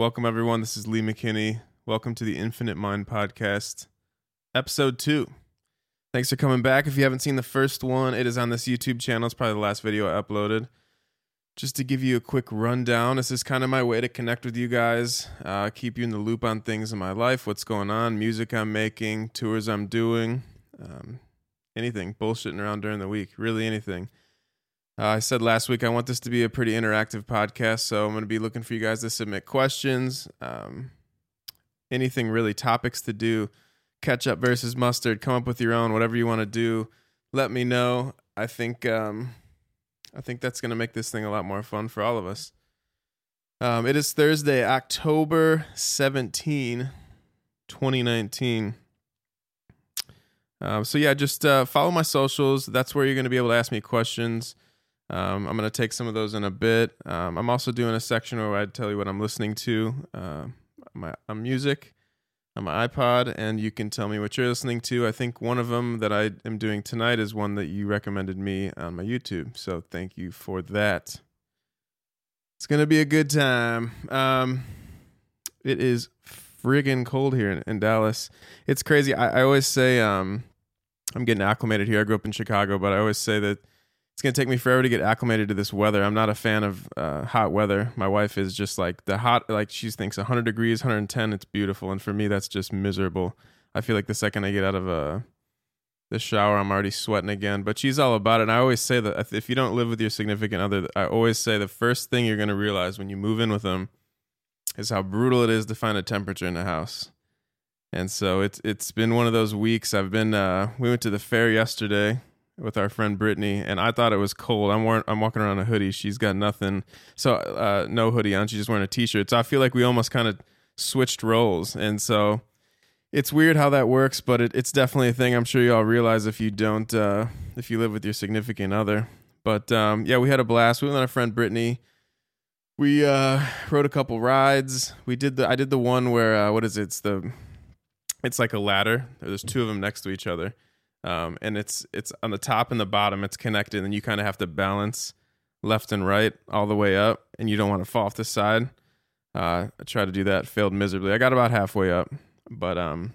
Welcome, everyone. This is Lee McKinney. Welcome to the Infinite Mind Podcast, episode two. Thanks for coming back. If you haven't seen the first one, it is on this YouTube channel. It's probably the last video I uploaded. Just to give you a quick rundown, this is kind of my way to connect with you guys, uh, keep you in the loop on things in my life, what's going on, music I'm making, tours I'm doing, um, anything, bullshitting around during the week, really anything. Uh, I said last week I want this to be a pretty interactive podcast, so I'm going to be looking for you guys to submit questions, um, anything really, topics to do, ketchup versus mustard, come up with your own, whatever you want to do. Let me know. I think um, I think that's going to make this thing a lot more fun for all of us. Um, it is Thursday, October 17, 2019. Um, so yeah, just uh, follow my socials. That's where you're going to be able to ask me questions. Um, I'm going to take some of those in a bit. Um, I'm also doing a section where I tell you what I'm listening to, uh, my on music on my iPod, and you can tell me what you're listening to. I think one of them that I am doing tonight is one that you recommended me on my YouTube. So thank you for that. It's going to be a good time. Um, it is friggin' cold here in, in Dallas. It's crazy. I, I always say um, I'm getting acclimated here. I grew up in Chicago, but I always say that it's to take me forever to get acclimated to this weather. I'm not a fan of uh, hot weather. My wife is just like the hot, like she thinks 100 degrees, 110, it's beautiful. And for me, that's just miserable. I feel like the second I get out of uh, the shower, I'm already sweating again. But she's all about it. And I always say that if you don't live with your significant other, I always say the first thing you're to realize when you move in with them is how brutal it is to find a temperature in the house. And so it's it's been one of those weeks. I've been uh, we went to the fair yesterday with our friend Brittany, and I thought it was cold. I'm wearing, I'm walking around a hoodie. She's got nothing, so uh, no hoodie on. She's just wearing a t-shirt. So I feel like we almost kind of switched roles, and so it's weird how that works, but it, it's definitely a thing. I'm sure you all realize if you don't, uh, if you live with your significant other. But um, yeah, we had a blast. We went with our friend Brittany. We uh, rode a couple rides. We did the I did the one where uh, what is it? It's the it's like a ladder. There's two of them next to each other um, and it's it's on the top and the bottom. It's connected, and you kind of have to balance left and right all the way up, and you don't want to fall off the side. Uh, I tried to do that, failed miserably. I got about halfway up, but um,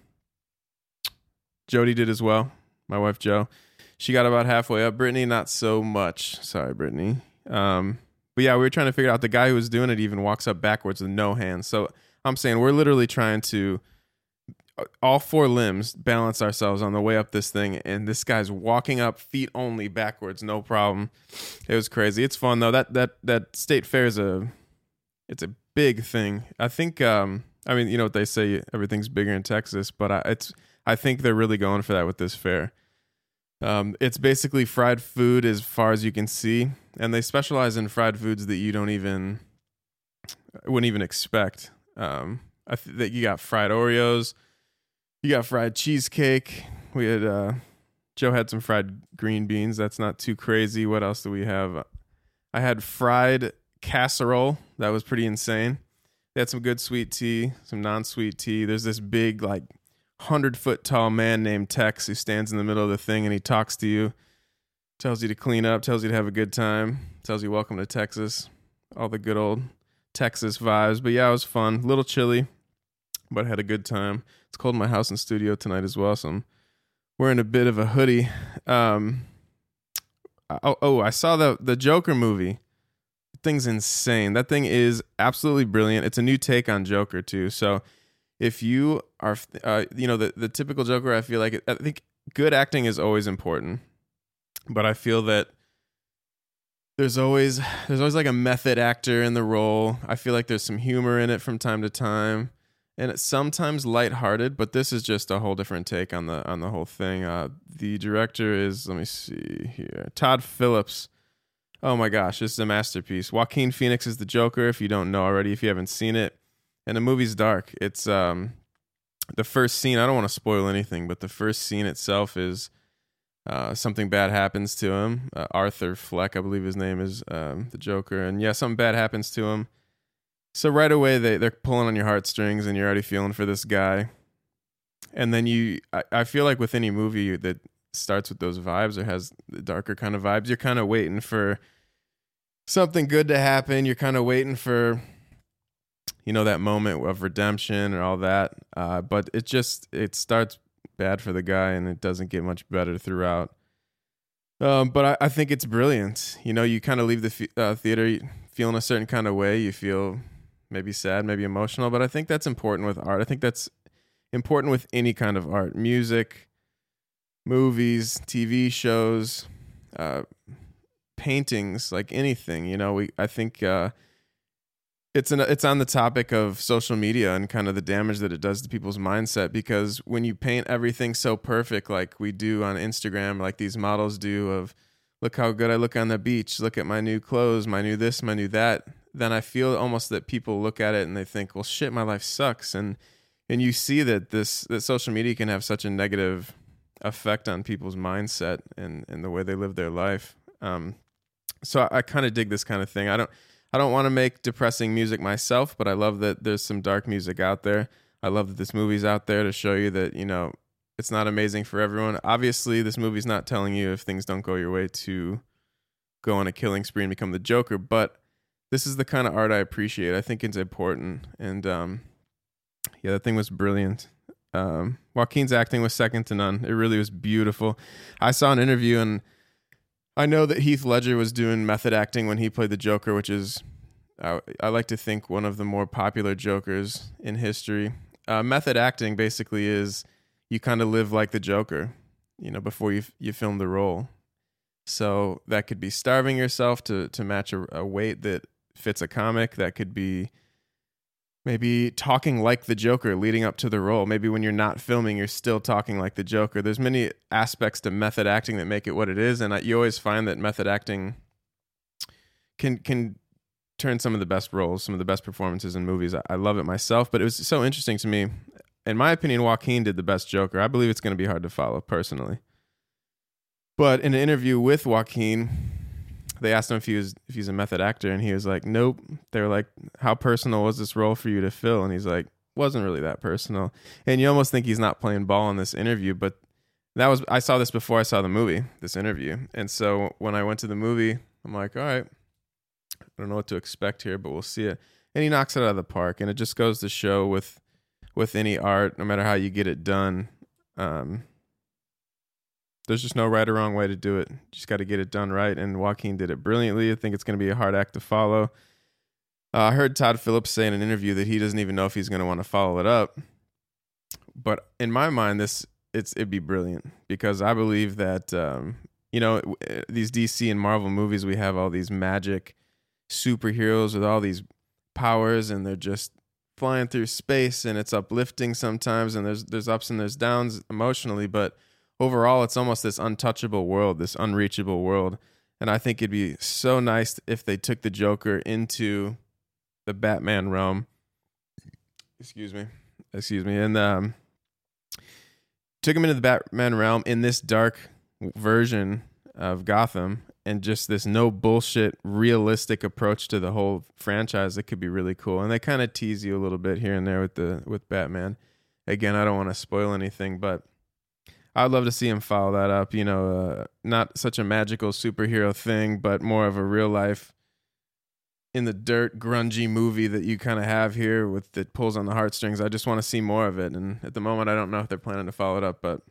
Jody did as well. My wife Jo, she got about halfway up. Brittany, not so much. Sorry, Brittany. Um, but yeah, we were trying to figure out the guy who was doing it even walks up backwards with no hands. So I'm saying we're literally trying to all four limbs balance ourselves on the way up this thing and this guy's walking up feet only backwards no problem. It was crazy. It's fun though. That that that state fair is a it's a big thing. I think um i mean you know what they say everything's bigger in texas but I, it's i think they're really going for that with this fair. Um it's basically fried food as far as you can see and they specialize in fried foods that you don't even wouldn't even expect. Um I th- that you got fried oreos you got fried cheesecake. We had uh Joe had some fried green beans. That's not too crazy. What else do we have? I had fried casserole. That was pretty insane. They had some good sweet tea, some non-sweet tea. There's this big like hundred foot tall man named Tex who stands in the middle of the thing and he talks to you, tells you to clean up, tells you to have a good time, tells you welcome to Texas. All the good old Texas vibes. But yeah, it was fun. A little chilly, but had a good time. It's cold in my house and studio tonight as well, so I'm wearing a bit of a hoodie. Um, oh, oh, I saw the the Joker movie. Thing's insane. That thing is absolutely brilliant. It's a new take on Joker too. So if you are, uh, you know, the the typical Joker, I feel like I think good acting is always important, but I feel that there's always there's always like a method actor in the role. I feel like there's some humor in it from time to time and it's sometimes lighthearted, but this is just a whole different take on the on the whole thing. Uh, the director is let me see here, Todd Phillips. Oh my gosh, this is a masterpiece. Joaquin Phoenix is the Joker. If you don't know already, if you haven't seen it, and the movie's dark. It's um the first scene. I don't want to spoil anything, but the first scene itself is uh, something bad happens to him. Uh, Arthur Fleck, I believe his name is um, the Joker, and yeah, something bad happens to him so right away they they're pulling on your heartstrings and you're already feeling for this guy. And then you I, I feel like with any movie that starts with those vibes or has the darker kind of vibes, you're kind of waiting for something good to happen. You're kind of waiting for you know that moment of redemption and all that. Uh, but it just it starts bad for the guy, and it doesn't get much better throughout. Um, but I, I think it's brilliant. You know, you kind of leave the uh, theater feeling a certain kind of way. You feel maybe sad, maybe emotional, but I think that's important with art. I think that's important with any kind of art, music, movies, TV shows, uh, paintings, like anything. You know, we I think uh, it's an it's on the topic of social media and kind of the damage that it does to people's mindset because when you paint everything so perfect like we do on Instagram like these models do of look how good I look on the beach look at my new clothes my new this my new that then I feel almost that people look at it and they think well shit my life sucks and and you see that this that social media can have such a negative effect on people's mindset and and the way they live their life um so I, I kind of dig this kind of thing I don't I don't want to make depressing music myself, but I love that there's some dark music out there. I love that this movie's out there to show you that, you know, it's not amazing for everyone. Obviously, this movie's not telling you if things don't go your way to go on a killing spree and become the Joker, but this is the kind of art I appreciate. I think it's important. And um, yeah, that thing was brilliant. Um, Joaquin's acting was second to none. It really was beautiful. I saw an interview and I know that Heath Ledger was doing method acting when he played the Joker, which is, I, I like to think, one of the more popular Jokers in history. Uh, method acting basically is you kind of live like the Joker, you know, before you you film the role. So that could be starving yourself to to match a, a weight that fits a comic. That could be maybe talking like the joker leading up to the role. Maybe when you're not filming you're still talking like the joker. There's many aspects to method acting that make it what it is and you always find that method acting can can turn some of the best roles some of the best performances in movies. I, love it myself but it was so interesting to me. In my opinion joaquin did the best joker. I believe it's going to be hard to follow personally. But in an interview with joaquin they asked him if he was if he's a method actor, and he was like, "Nope." They were like, "How personal was this role for you to fill?" And he's like, "Wasn't really that personal." And you almost think he's not playing ball in this interview, but that was I saw this before I saw the movie, this interview, and so when I went to the movie, I'm like, "All right, I don't know what to expect here, but we'll see it." And he knocks it out of the park, and it just goes to show with with any art, no matter how you get it done. Um, there's just no right or wrong way to do it. just got to get it done right. And Joaquin did it brilliantly. I think it's going to be a hard act to follow. Uh, I heard Todd Phillips say in an interview that he doesn't even know if he's going to want to follow it up. But in my mind, this it's it'd be brilliant because I believe that um, you know uh, these DC and Marvel movies we have all these magic superheroes with all these powers and they're just flying through space and it's uplifting sometimes and there's there's ups and there's downs emotionally, but overall, it's almost this untouchable world, this unreachable world. And I think it'd be so nice if they took the Joker into the Batman realm. Excuse me. Excuse me. And um, took him into the Batman realm in this dark version of Gotham and just this no bullshit realistic approach to the whole franchise that could be really cool. And they kind of tease you a little bit here and there with the with Batman. Again, I don't want to spoil anything, but I'd love to see him follow that up. You know, uh, not such a magical superhero thing, but more of a real life in the dirt grungy movie that you kind of have here with that pulls on the heartstrings. I just want to see more of it, and at the moment, I don't know if they're planning to follow it up, but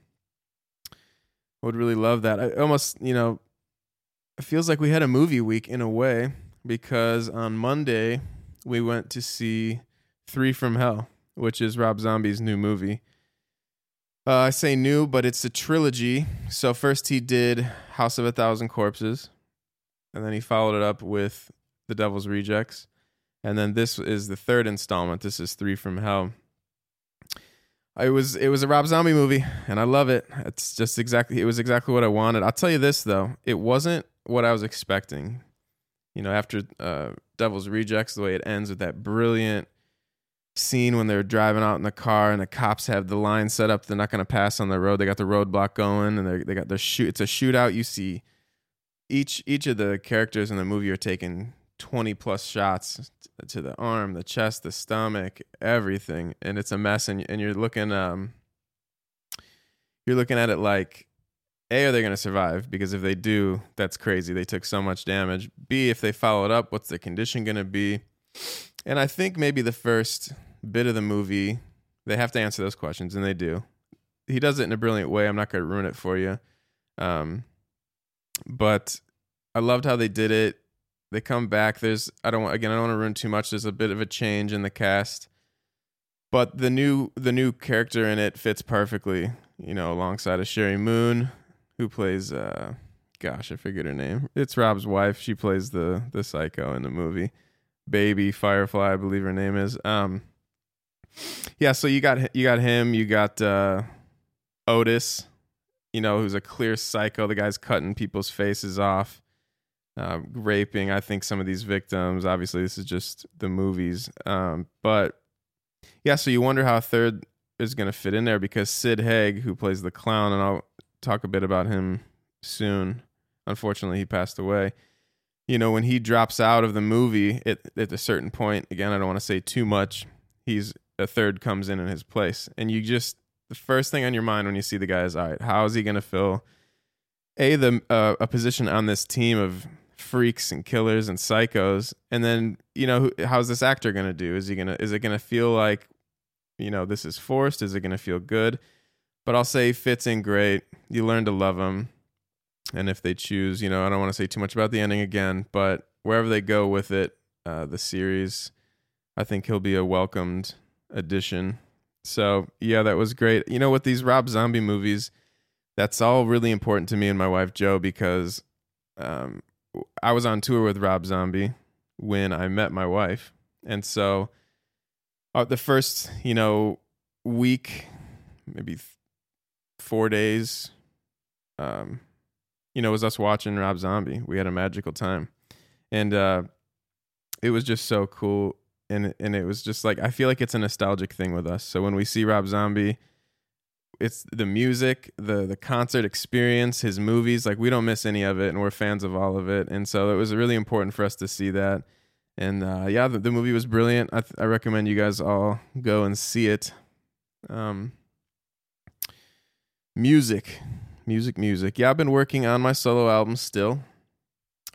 I would really love that. I almost, you know, it feels like we had a movie week in a way because on Monday we went to see Three from Hell, which is Rob Zombie's new movie uh, I say new, but it's a trilogy. So first he did House of a Thousand Corpses, and then he followed it up with The Devil's Rejects, and then this is the third installment. This is Three from Hell. It was it was a Rob Zombie movie, and I love it. It's just exactly it was exactly what I wanted. I'll tell you this though, it wasn't what I was expecting. You know, after uh, Devil's Rejects, the way it ends with that brilliant scene when they're driving out in the car and the cops have the line set up they're not going to pass on the road. They got the roadblock going and they got the shoot it's a shootout. You see each each of the characters in the movie are taking 20 plus shots to the arm the chest the stomach everything. And it's a mess. And, and you're looking um you're looking at it like a are they going to survive? Because if they do that's crazy. They took so much damage. B if they follow it up what's the condition going to be and I think maybe the first bit of the movie, they have to answer those questions, and they do. He does it in a brilliant way. I'm not going to ruin it for you. Um, but I loved how they did it. They come back. There's I don't again I don't want to ruin too much. There's a bit of a change in the cast, but the new the new character in it fits perfectly. You know, alongside of Sheri Moon, who plays uh, gosh I forget her name. It's Rob's wife. She plays the the psycho in the movie. Baby Firefly, I believe her name is. Um, yeah. So you got you got him. You got uh, Otis. You know, who's a clear psycho. The guy's cutting people's faces off uh, raping. I think some of these victims. Obviously, this is just the movies, um, but yeah. So you wonder how third is going to fit in there because Sid Haig, who plays the clown, and I'll talk a bit about him soon. Unfortunately, he passed away. You know, when he drops out of the movie at, at a certain point, again, I don't want to say too much. He's a third comes in in his place, and you just the first thing on your mind when you see the guy is, all right, how is he going to fill a the uh, a position on this team of freaks and killers and psychos and then you know how's this actor going to do? Is he going to is it going to feel like you know this is forced? Is it going to feel good? But i'll say fits in great. You learn to love him and if they choose you know i don't want to say too much about the ending again but wherever they go with it uh, the series i think he'll be a welcomed addition. So yeah that was great. You know with these rob zombie movies that's all really important to me and my wife joe because um, I was on tour with Rob Zombie when I met my wife, and so uh, the first you know week, maybe th- four days, um, you know, was us watching Rob Zombie. We had a magical time, and uh, it was just so cool. And and it was just like I feel like it's a nostalgic thing with us. So when we see Rob Zombie it's the music, the the concert experience, his movies. Like we don't miss any of it, and we're fans of all of it. And so it was really important for us to see that. And uh, yeah, the, the, movie was brilliant. I, th- I recommend you guys all go and see it. Um, music, music, music. Yeah, I've been working on my solo album still.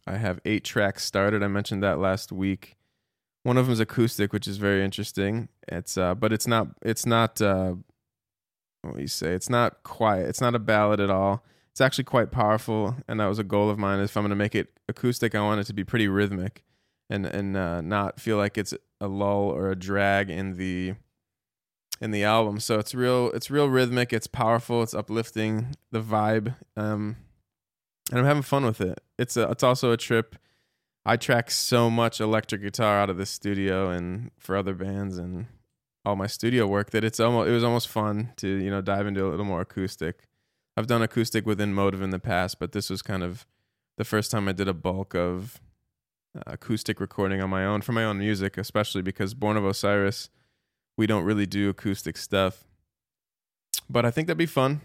I have eight tracks started. I mentioned that last week. One of them is acoustic, which is very interesting. It's uh, but it's not it's not uh, what do you say? It's not quiet. It's not a ballad at all. It's actually quite powerful, and that was a goal of mine. If I'm going to make it acoustic, I want it to be pretty rhythmic, and and uh, not feel like it's a lull or a drag in the in the album. So it's real. It's real rhythmic. It's powerful. It's uplifting. The vibe, um, and I'm having fun with it. It's a. It's also a trip. I track so much electric guitar out of the studio and for other bands, and all my studio work that it's almost it was almost fun to you know dive into a little more acoustic. I've done acoustic within Motive in the past, but this was kind of the first time I did a bulk of uh, acoustic recording on my own for my own music, especially because Born of Osiris, we don't really do acoustic stuff. But I think that'd be fun.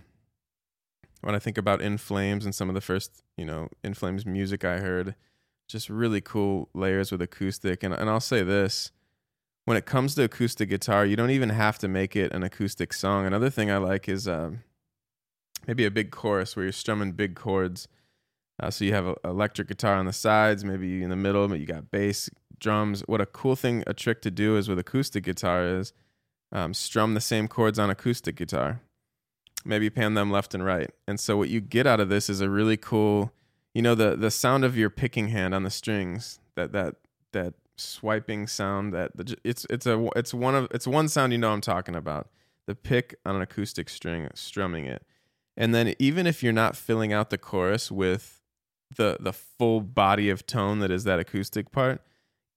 When I think about In Flames and some of the first, you know, In Flames music I heard, just really cool layers with acoustic. And and I'll say this, when it comes to acoustic guitar, you don't even have to make it an acoustic song. Another thing I like is um, maybe a big chorus where you're strumming big chords. Uh, so you have an electric guitar on the sides, maybe in the middle, but you got bass, drums. What a cool thing, a trick to do is with acoustic guitar is um, strum the same chords on acoustic guitar. Maybe pan them left and right. And so what you get out of this is a really cool, you know, the the sound of your picking hand on the strings. That that that swiping sound that the, it's it's a it's one of it's one sound you know I'm talking about. The pick on an acoustic string strumming it. And then even if you're not filling out the chorus with the the full body of tone that is that acoustic part,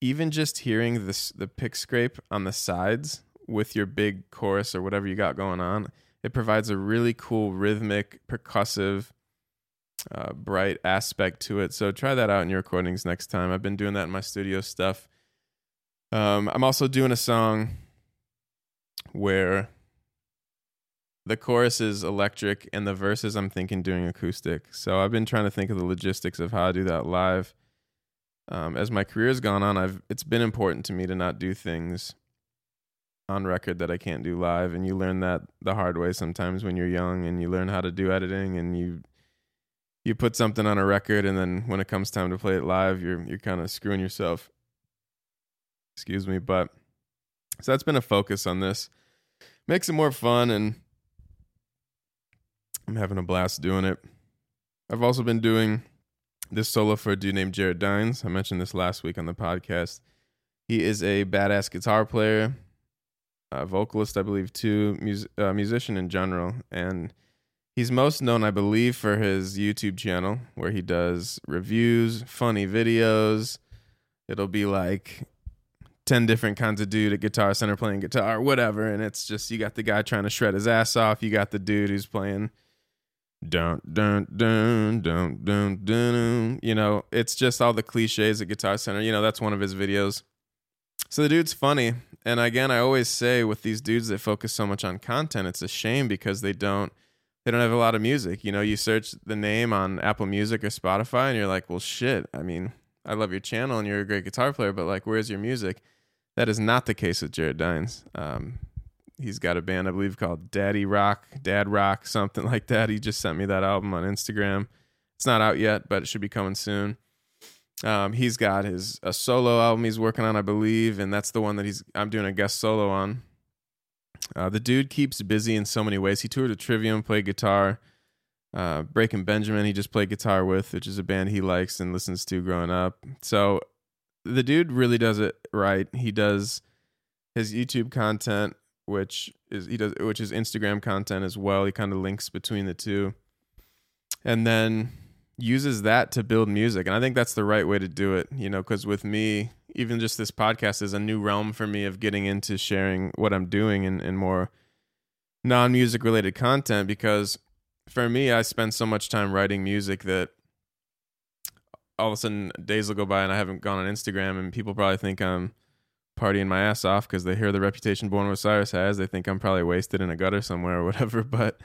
even just hearing this the pick scrape on the sides with your big chorus or whatever you got going on, it provides a really cool rhythmic percussive uh, bright aspect to it. So try that out in your recordings next time. I've been doing that in my studio stuff. Um, I'm also doing a song where the chorus is electric and the verses I'm thinking doing acoustic. So I've been trying to think of the logistics of how I do that live. Um, as my career has gone on, I've it's been important to me to not do things on record that I can't do live, and you learn that the hard way sometimes when you're young, and you learn how to do editing, and you you put something on a record and then when it comes time to play it live you're you're kind of screwing yourself Excuse me, but so that's been a focus on this. Makes it more fun and I'm having a blast doing it. I've also been doing this solo for a dude named Jared Dines. I mentioned this last week on the podcast. He is a badass guitar player, a vocalist, I believe, too, mus- uh, musician in general. And he's most known, I believe, for his YouTube channel where he does reviews, funny videos. It'll be like 10 different kinds of dude at Guitar Center playing guitar, whatever. And it's just, you got the guy trying to shred his ass off. You got the dude who's playing dun dun dun dun dun dun. You know, it's just all the cliches at Guitar Center. You know, that's one of his videos. So the dude's funny, and again, I always say with these dudes that focus so much on content, it's a shame because they don't they don't have a lot of music. You know, you search the name on Apple Music or Spotify, and you're like, well, shit. I mean, I love your channel and you're a great guitar player, but like, where's your music? That is not the case with Jared Dines. Um, he's got a band I believe called Daddy Rock, Dad Rock, something like that. He just sent me that album on Instagram. It's not out yet, but it should be coming soon. Um, he's got his a solo album he's working on, I believe, and that's the one that he's I'm doing a guest solo on. Uh, the dude keeps busy in so many ways. He toured with Trivium, played guitar. Uh, Breaking Benjamin, he just played guitar with, which is a band he likes and listens to growing up. So the dude really does it right. He does his YouTube content which is he does which is Instagram content as well. He kind of links between the two. And then uses that to build music. And I think that's the right way to do it, you know, cuz with me, even just this podcast is a new realm for me of getting into sharing what I'm doing and, in more non-music related content because for me, I spend so much time writing music that all of a sudden days will go by and I haven't gone on Instagram and people probably think I'm partying my ass off because they hear the reputation Born of Osiris has. They think I'm probably wasted in a gutter somewhere or whatever. But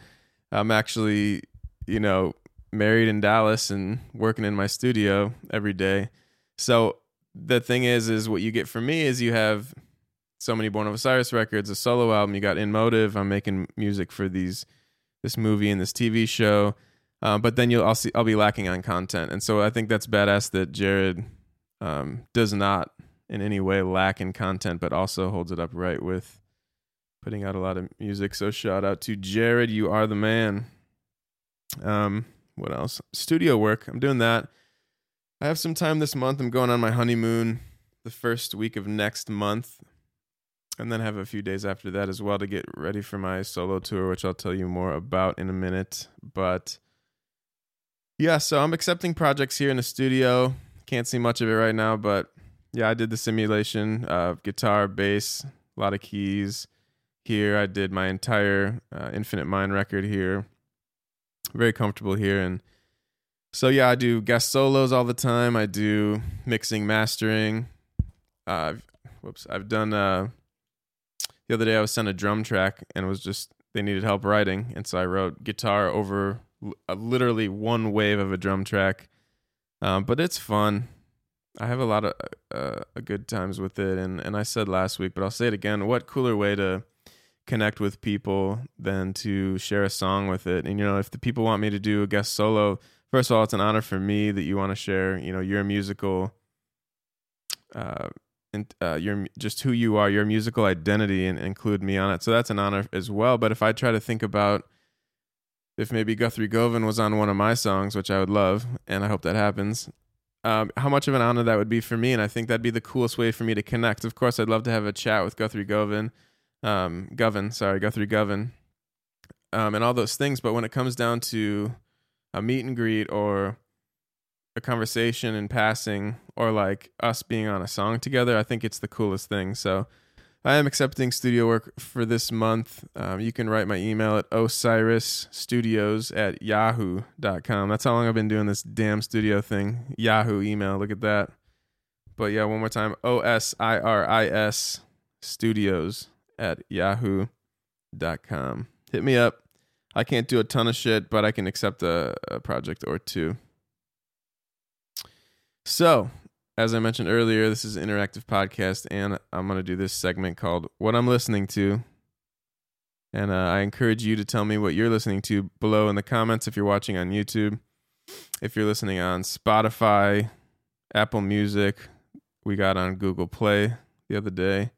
I'm actually, you know, married in Dallas and working in my studio every day. So the thing is, is what you get from me is you have so many Born of Osiris records, a solo album. You got In Motive. I'm making music for these, this movie and this TV show. Um, but then you'll I'll see I'll be lacking on content, and so I think that's badass that Jared um, does not in any way lack in content, but also holds it up right with putting out a lot of music. So shout out to Jared, you are the man. Um, what else? Studio work. I'm doing that. I have some time this month. I'm going on my honeymoon the first week of next month. And then have a few days after that as well to get ready for my solo tour, which I'll tell you more about in a minute. But yeah, so I'm accepting projects here in the studio. Can't see much of it right now, but yeah, I did the simulation of guitar, bass, a lot of keys. Here, I did my entire uh, Infinite Mind record here. Very comfortable here, and so yeah, I do guest solos all the time. I do mixing, mastering. Uh, whoops, I've done. Uh, the other day, I was sent a drum track, and was just they needed help writing, and so I wrote guitar over uh, literally one wave of a drum track. Um, but it's fun. I have a lot of uh, good times with it, and and I said last week, but I'll say it again. What cooler way to connect with people than to share a song with it? And you know, if the people want me to do a guest solo, first of all, it's an honor for me that you want to share. You know, your musical, uh, and uh, your just who you are, your musical identity, and include me on it. So that's an honor as well. But if I try to think about if maybe Guthrie Govan was on one of my songs, which I would love, and I hope that happens, um, how much of an honor that would be for me. And I think that'd be the coolest way for me to connect. Of course, I'd love to have a chat with Guthrie Govan, um, sorry, Guthrie Govan, um, and all those things. But when it comes down to a meet and greet or a conversation in passing or like us being on a song together, I think it's the coolest thing. So I am accepting studio work for this month. Um, you can write my email at osirisstudios at yahoo.com. That's how long I've been doing this damn studio thing. Yahoo email. Look at that. But yeah, one more time O S I R I S studios at yahoo.com. Hit me up. I can't do a ton of shit, but I can accept a, a project or two. So, as I mentioned earlier, this is an interactive podcast, and I'm going to do this segment called What I'm Listening to. And uh, I encourage you to tell me what you're listening to below in the comments if you're watching on YouTube. If you're listening on Spotify, Apple Music, we got on Google Play the other day,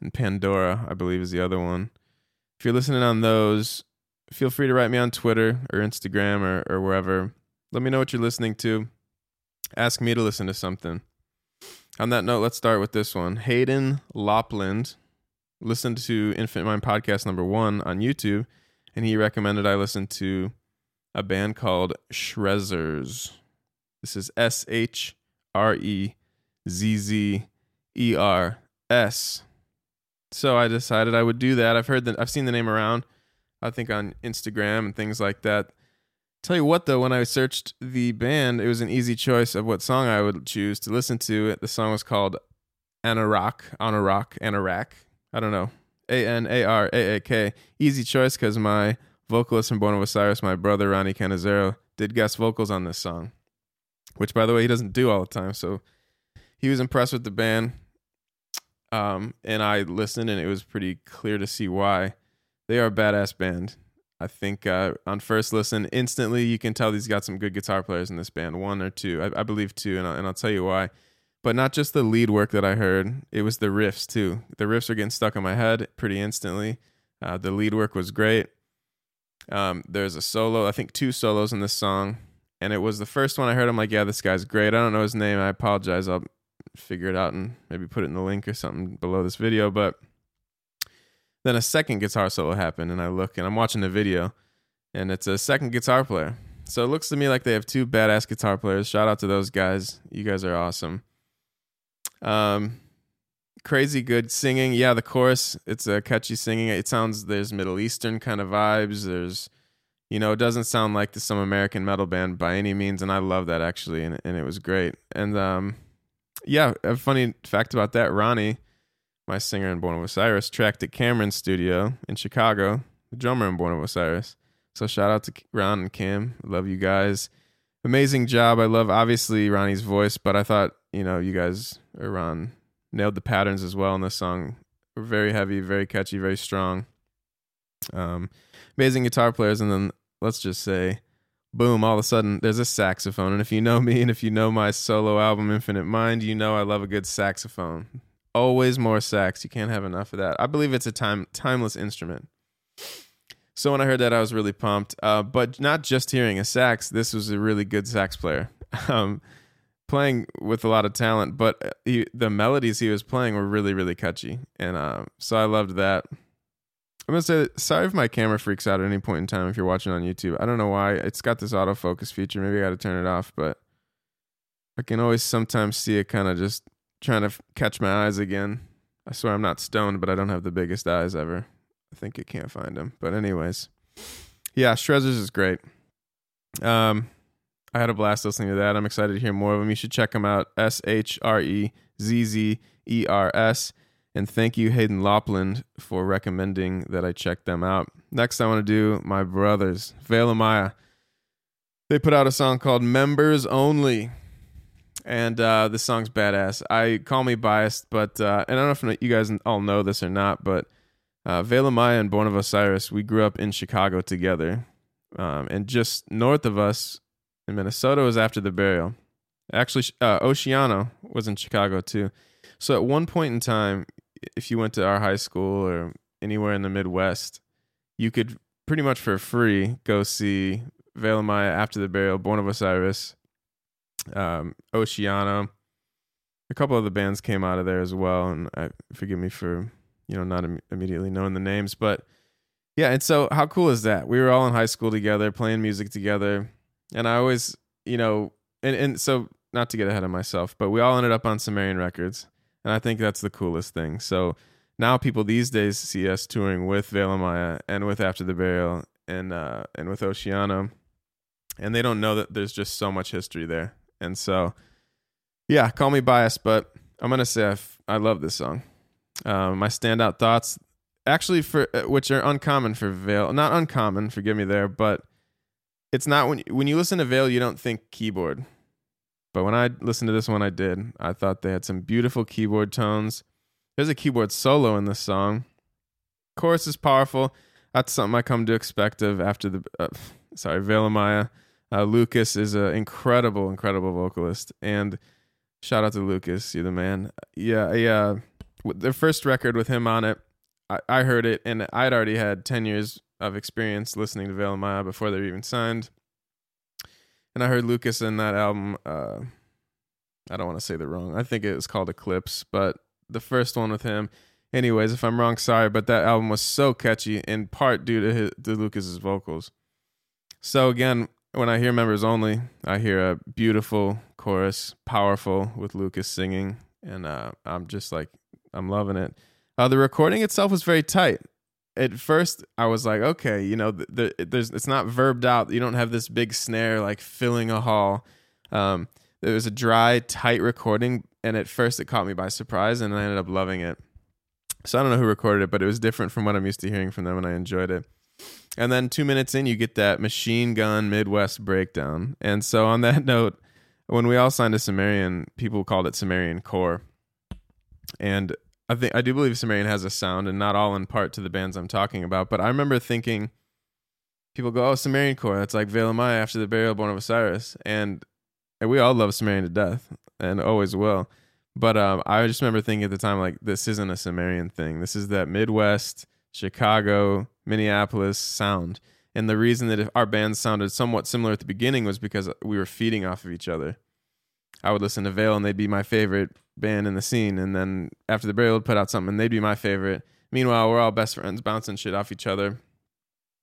and Pandora, I believe, is the other one. If you're listening on those, feel free to write me on Twitter or Instagram or, or wherever. Let me know what you're listening to. Ask me to listen to something. On that note, let's start with this one. Hayden Lopland listened to Infinite Mind podcast number one on YouTube, and he recommended I listen to a band called Shrezzers. This is S H R E Z Z E R S. So I decided I would do that. I've heard that I've seen the name around, I think on Instagram and things like that. Tell you what though, when I searched the band, it was an easy choice of what song I would choose to listen to. The song was called Anarak, Anarak, Anarak. I don't know. A N A R A A K. Easy choice because my vocalist from Born of Osiris, my brother Ronnie Canizaro, did guest vocals on this song, which by the way he doesn't do all the time. So he was impressed with the band, um, and I listened, and it was pretty clear to see why. They are a badass band. I think uh, on first listen, instantly you can tell these got some good guitar players in this band, one or two, I, I believe two, and I'll, and I'll tell you why. But not just the lead work that I heard; it was the riffs too. The riffs are getting stuck in my head pretty instantly. Uh, the lead work was great. Um, there's a solo, I think two solos in this song, and it was the first one I heard. I'm like, yeah, this guy's great. I don't know his name. I apologize. I'll figure it out and maybe put it in the link or something below this video. But then a second guitar solo happened, and I look and I'm watching the video, and it's a second guitar player. So it looks to me like they have two badass guitar players. Shout out to those guys. You guys are awesome. Um, crazy good singing. Yeah, the chorus, it's a catchy singing. It sounds there's Middle Eastern kind of vibes. There's you know, it doesn't sound like some American metal band by any means, and I love that actually, and, and it was great. And um, yeah, a funny fact about that, Ronnie, my singer in Born of Osiris, tracked at Cameron's studio in Chicago, the drummer in Born of Osiris. So shout out to Ron and Cam. Love you guys. Amazing job. I love obviously Ronnie's voice, but I thought, you know, you guys or Ron nailed the patterns as well in this song. We're very heavy, very catchy, very strong. Um, amazing guitar players, and then let's just say, boom! All of a sudden, there's a saxophone. And if you know me, and if you know my solo album Infinite Mind, you know I love a good saxophone. Always more sax. You can't have enough of that. I believe it's a time timeless instrument. So when I heard that, I was really pumped. Uh, but not just hearing a sax. This was a really good sax player. Um, playing with a lot of talent, but uh, he, the melodies he was playing were really, really catchy, and uh, so I loved that. I'm gonna say sorry if my camera freaks out at any point in time if you're watching on YouTube. I don't know why it's got this autofocus feature. Maybe I got to turn it off, but I can always sometimes see it kind of just trying to catch my eyes again. I swear I'm not stoned, but I don't have the biggest eyes ever. I think it can't find them. But anyways, yeah, Shrezzers is great. Um, I had a blast listening to that. I'm excited to hear more of them. You should check them out. S H R E Z Z E R S. And thank you, Hayden Lopland, for recommending that I check them out. Next, I want to do my brothers, Veil Maya. They put out a song called Members Only. And uh, this song's badass. I call me biased, but uh, and I don't know if you guys all know this or not, but uh, Veil Maya and Born of Osiris, we grew up in Chicago together. Um, and just north of us in Minnesota was after the burial. Actually, uh, Oceano was in Chicago too. So at one point in time, if you went to our high school or anywhere in the Midwest, you could pretty much for free go see Veil Maya after the burial, Born of Osiris, um, Oceano. A couple of the bands came out of there as well, and I, forgive me for you know not Im- immediately knowing the names, but yeah. And so, how cool is that? We were all in high school together, playing music together and I always, you know, and and so not to get ahead of myself, but we all ended up on Sumerian Records, and I think that's the coolest thing. So now people these days see us touring with Veil Maya and with After the Burial and uh, and with Oceano, and they don't know that there's just so much history there. And so, yeah, call me biased, but I'm gonna say I've, love this song. Um, my standout thoughts, actually, for uh, which are uncommon for Veil, not uncommon, forgive me there, but it's not when when you listen to Veil, you don't think keyboard. But when I listened to this one, I did. I thought they had some beautiful keyboard tones. There's a keyboard solo in this song. Chorus is powerful. That's something I come to expect of after the. Uh, sorry, Veil Maya. Uh, Lucas is an incredible, incredible vocalist, and shout out to Lucas. You're the man. Yeah, yeah. the first record with him on it, I, I heard it, and I'd already had ten years of experience listening to Veil of Maya before they were even signed. And I heard Lucas in that album. Uh, I don't want to say the wrong. I think it was called Eclipse, but the first one with him. Anyways, if I'm wrong, sorry, but that album was so catchy in part due to his, to Lucas's vocals. So again, when I hear members only, I hear a beautiful chorus, powerful with Lucas singing, and uh, I'm just like I'm loving it. Uh, the recording itself was very tight. At first, I was like, okay, you know, the, the, there's it's not verbed out. You don't have this big snare like filling a hall. Um, it was a dry, tight recording, and at first it caught me by surprise, and I ended up loving it. So I don't know who recorded it, but it was different from what I'm used to hearing from them, and I enjoyed it. And then two minutes in, you get that machine gun Midwest breakdown. And so on that note, when we all signed to Sumerian, people called it Sumerian Core. And I think I do believe Sumerian has a sound, and not all in part to the bands I'm talking about. But I remember thinking, people go, "Oh, Sumerian Core, that's like Veil Maya after the burial born of Osiris," and and we all love Sumerian to death and always will. But um, I just remember thinking at the time, like, this isn't a Sumerian thing. This is that Midwest, Chicago, Minneapolis sound. And the reason that our bands sounded somewhat similar at the beginning was because we were feeding off of each other. I would listen to Veil and they'd be my favorite band in the scene. And then after the burial, would put out something they'd be my favorite. Meanwhile, we're all best friends, bouncing shit off each other.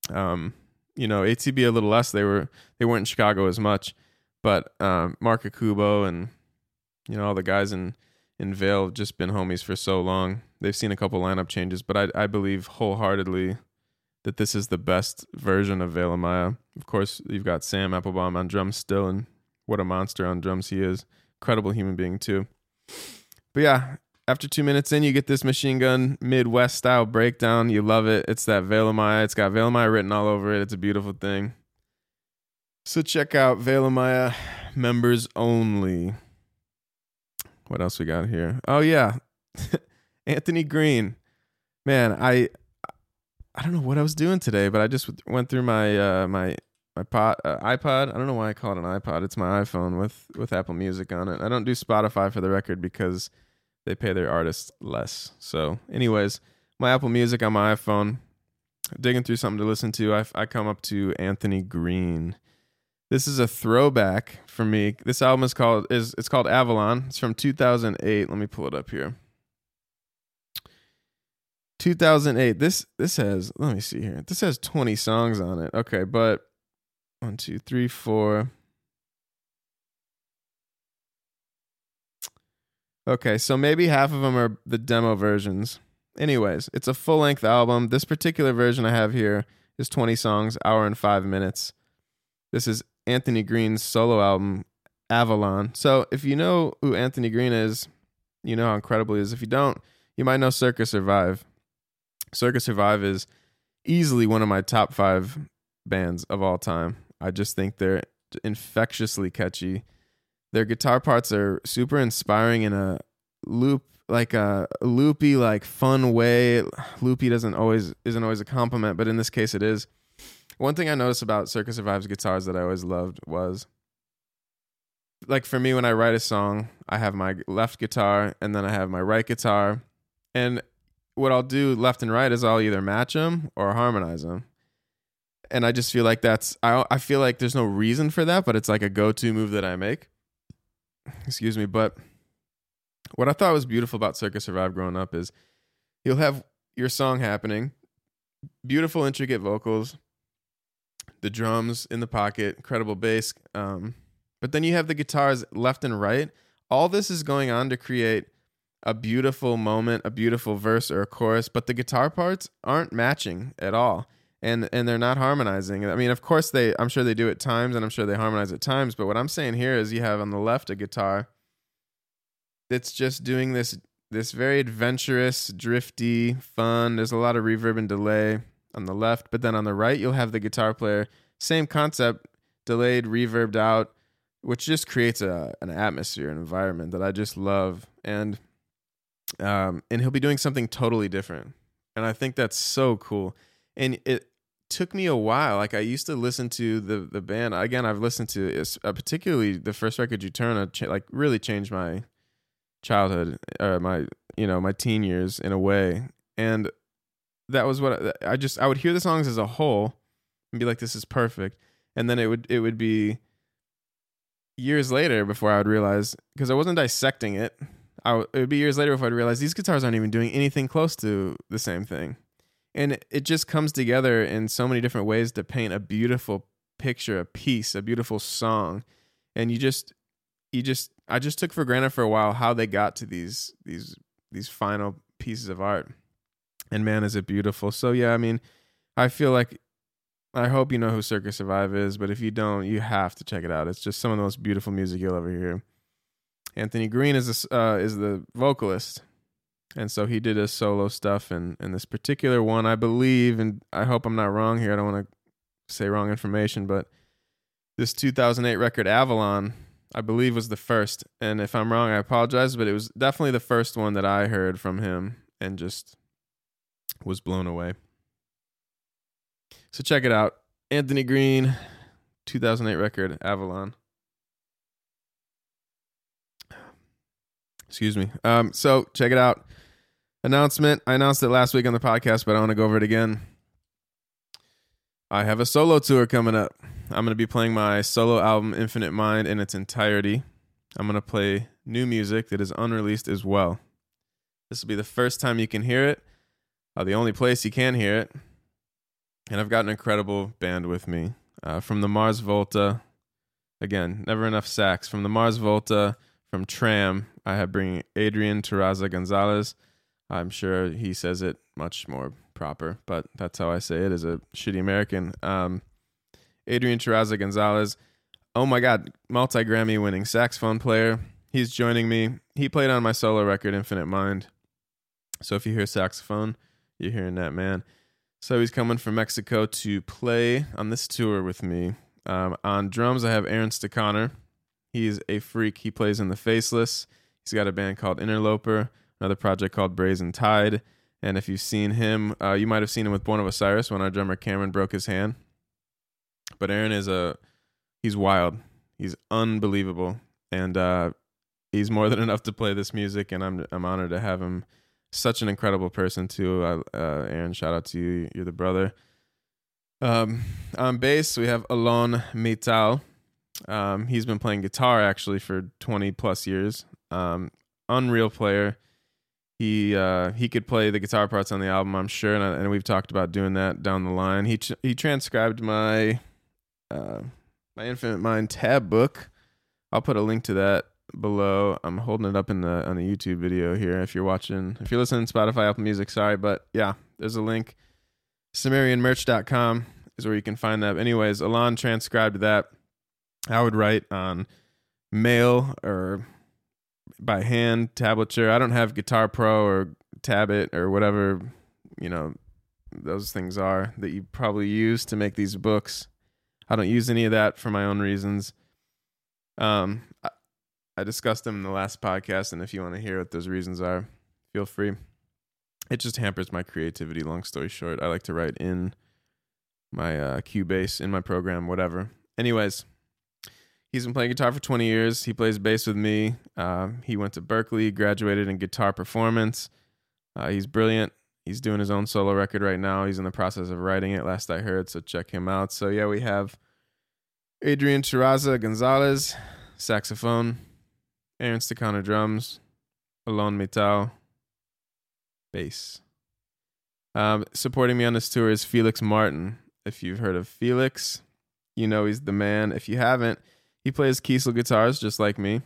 Um, you know, ATB a little less. They were they weren't in Chicago as much. But um, Marc Okubo and you know all the guys in in Veil have just been homies for so long. They've seen a couple lineup changes, but I I believe wholeheartedly that this is the best version of Veil Maya. Of course, you've got Sam Applebaum on drums still, and what a monster on drums he is. Incredible human being too. But yeah, after two minutes in, you get this machine gun Midwest style breakdown. You love it. It's that Veil Maya. It's got Veil Maya written all over it. It's a beautiful thing. So check out Veil Maya members only. What else we got here? Oh yeah, Anthony Green. Man, I I don't know what I was doing today, but I just went through my uh, my my pod, uh, iPod. I don't know why I call it an iPod. It's my iPhone with with Apple Music on it. I don't do Spotify for the record because they pay their artists less. So, anyways, my Apple Music on my iPhone. Digging through something to listen to, I, I come up to Anthony Green. This is a throwback for me. This album is called is it's called Avalon. It's from 2008. Let me pull it up here. 2008. This this has let me see here. This has 20 songs on it. Okay, but one, two, three, four. Okay, so maybe half of them are the demo versions. Anyways, it's a full length album. This particular version I have here is 20 songs, hour and five minutes. This is Anthony Green's solo album, Avalon. So if you know who Anthony Green is, you know how incredible he is. If you don't, you might know Circa Survive. Circa Survive is easily one of my top five bands of all time. I just think they're infectiously catchy. Their guitar parts are super inspiring in a loop like a loopy like fun way. Loopy doesn't always isn't always a compliment, but in this case it is. One thing I noticed about Circa Survive's guitars that I always loved was like for me when I write a song, I have my left guitar and then I have my right guitar. And what I'll do left and right is I'll either match them or harmonize them. And I just feel like that's I I feel like there's no reason for that, but it's like a go-to move that I make. Excuse me, but what I thought was beautiful about Circa Survive growing up is you'll have your song happening, beautiful intricate vocals, the drums in the pocket, incredible bass. Um, but then you have the guitars left and right. All this is going on to create a beautiful moment, a beautiful verse or a chorus, but the guitar parts aren't matching at all. And and they're not harmonizing. I mean, of course they I'm sure they do at times and I'm sure they harmonize at times, but what I'm saying here is you have on the left a guitar that's just doing this this very adventurous, drifty, fun. There's a lot of reverb and delay on the left, but then on the right you'll have the guitar player. Same concept, delayed, reverbed out, which just creates a an atmosphere, an environment that I just love. And um, and he'll be doing something totally different, and I think that's so cool. And it took me a while. Like I used to listen to the the band again. I've listened to uh, particularly the first record, you turn. Juturna, like really changed my childhood or my you know, my teen years in a way. And that was what I, I just I would hear the songs as a whole and be like this is perfect. And then it would it would be years later before I would realize because I wasn't dissecting it. I w- it would be years later before I'd realize these guitars aren't even doing anything close to the same thing. And it just comes together in so many different ways to paint a beautiful picture, a piece, a beautiful song. And you just you just I just took for granted for a while how they got to these these these final pieces of art. And man, is it beautiful. So yeah, I mean, I feel like I hope you know who Circa Survive is, but if you don't, you have to check it out. It's just some of the most beautiful music you'll ever hear. Anthony Green is a, uh, is the vocalist, and so he did his solo stuff and in this particular one, I believe, and I hope I'm not wrong here. I don't want to say wrong information, but this 2008 record Avalon, I believe, was the first. And if I'm wrong, I apologize, but it was definitely the first one that I heard from him, and just was blown away. So check it out. Anthony Green, 2008 record, Avalon. Excuse me. Um, so check it out. Announcement. I announced it last week on the podcast, but I want to go over it again. I have a solo tour coming up. I'm going to be playing my solo album, Infinite Mind, in its entirety. I'm going to play new music that is unreleased as well. This will be the first time you can hear it, uh, the only place you can hear it and I've got an incredible band with me uh, from the Mars Volta. Again, never enough sax from the Mars Volta. From Tram, I have bringing Adrian Terraza Gonzalez. I'm sure he says it much more proper, but that's how I say it as a shitty American. Um, Adrian Terraza Gonzalez. Oh my God, multi Grammy winning saxophone player. He's joining me. He played on my solo record, Infinite Mind. So if you hear saxophone, you're hearing that man. So he's coming from Mexico to play on this tour with me. Um, on drums, I have Aaron Stechauner. He's a freak. He plays in the Faceless. He's got a band called Interloper, another project called Brazen Tide. And if you've seen him, uh, you might have seen him with Born of Osiris when our drummer Cameron broke his hand. But Aaron is a he's wild. He's unbelievable, and uh, he's more than enough to play this music. And I'm I'm honored to have him such an incredible person too. Uh, Aaron, shout out to you. You're the brother. Um, on bass, we have Alon Metal. Um, he's been playing guitar actually for 20 plus years. Um, unreal player. He uh, he could play the guitar parts on the album, I'm sure, and, I, and we've talked about doing that down the line. He he transcribed my uh, my Infinite Mind tab book. I'll put a link to that below. I'm holding it up in the on the YouTube video here. If you're watching, if you're listening Spotify, Apple Music, sorry, but yeah, there's a link. SumerianMerch.com is where you can find that. Anyways, Alon transcribed that. I would write on mail or by hand, tablature. I don't have Guitar Pro or Tabit or whatever, you know, those things are that you probably use to make these books. I don't use any of that for my own reasons. Um, I discussed them in the last podcast, and if you want to hear what those reasons are, feel free. It just hampers my creativity. Long story short, I like to write in my uh, Cubase in my program, whatever. Anyways, he's been playing guitar for 20 years. He plays bass with me. Uh, he went to Berklee, graduated in guitar performance. Uh, he's brilliant. He's doing his own solo record right now. He's in the process of writing it, last I heard. So check him out. So yeah, we have Adrian Terraza Gonzalez, saxophone. Aaron Stechauner drums, Alon Metal, bass. Um, supporting me on this tour is Felix Martin. If you've heard of Felix, you know he's the man. If you haven't, he plays Kiesel guitars just like me.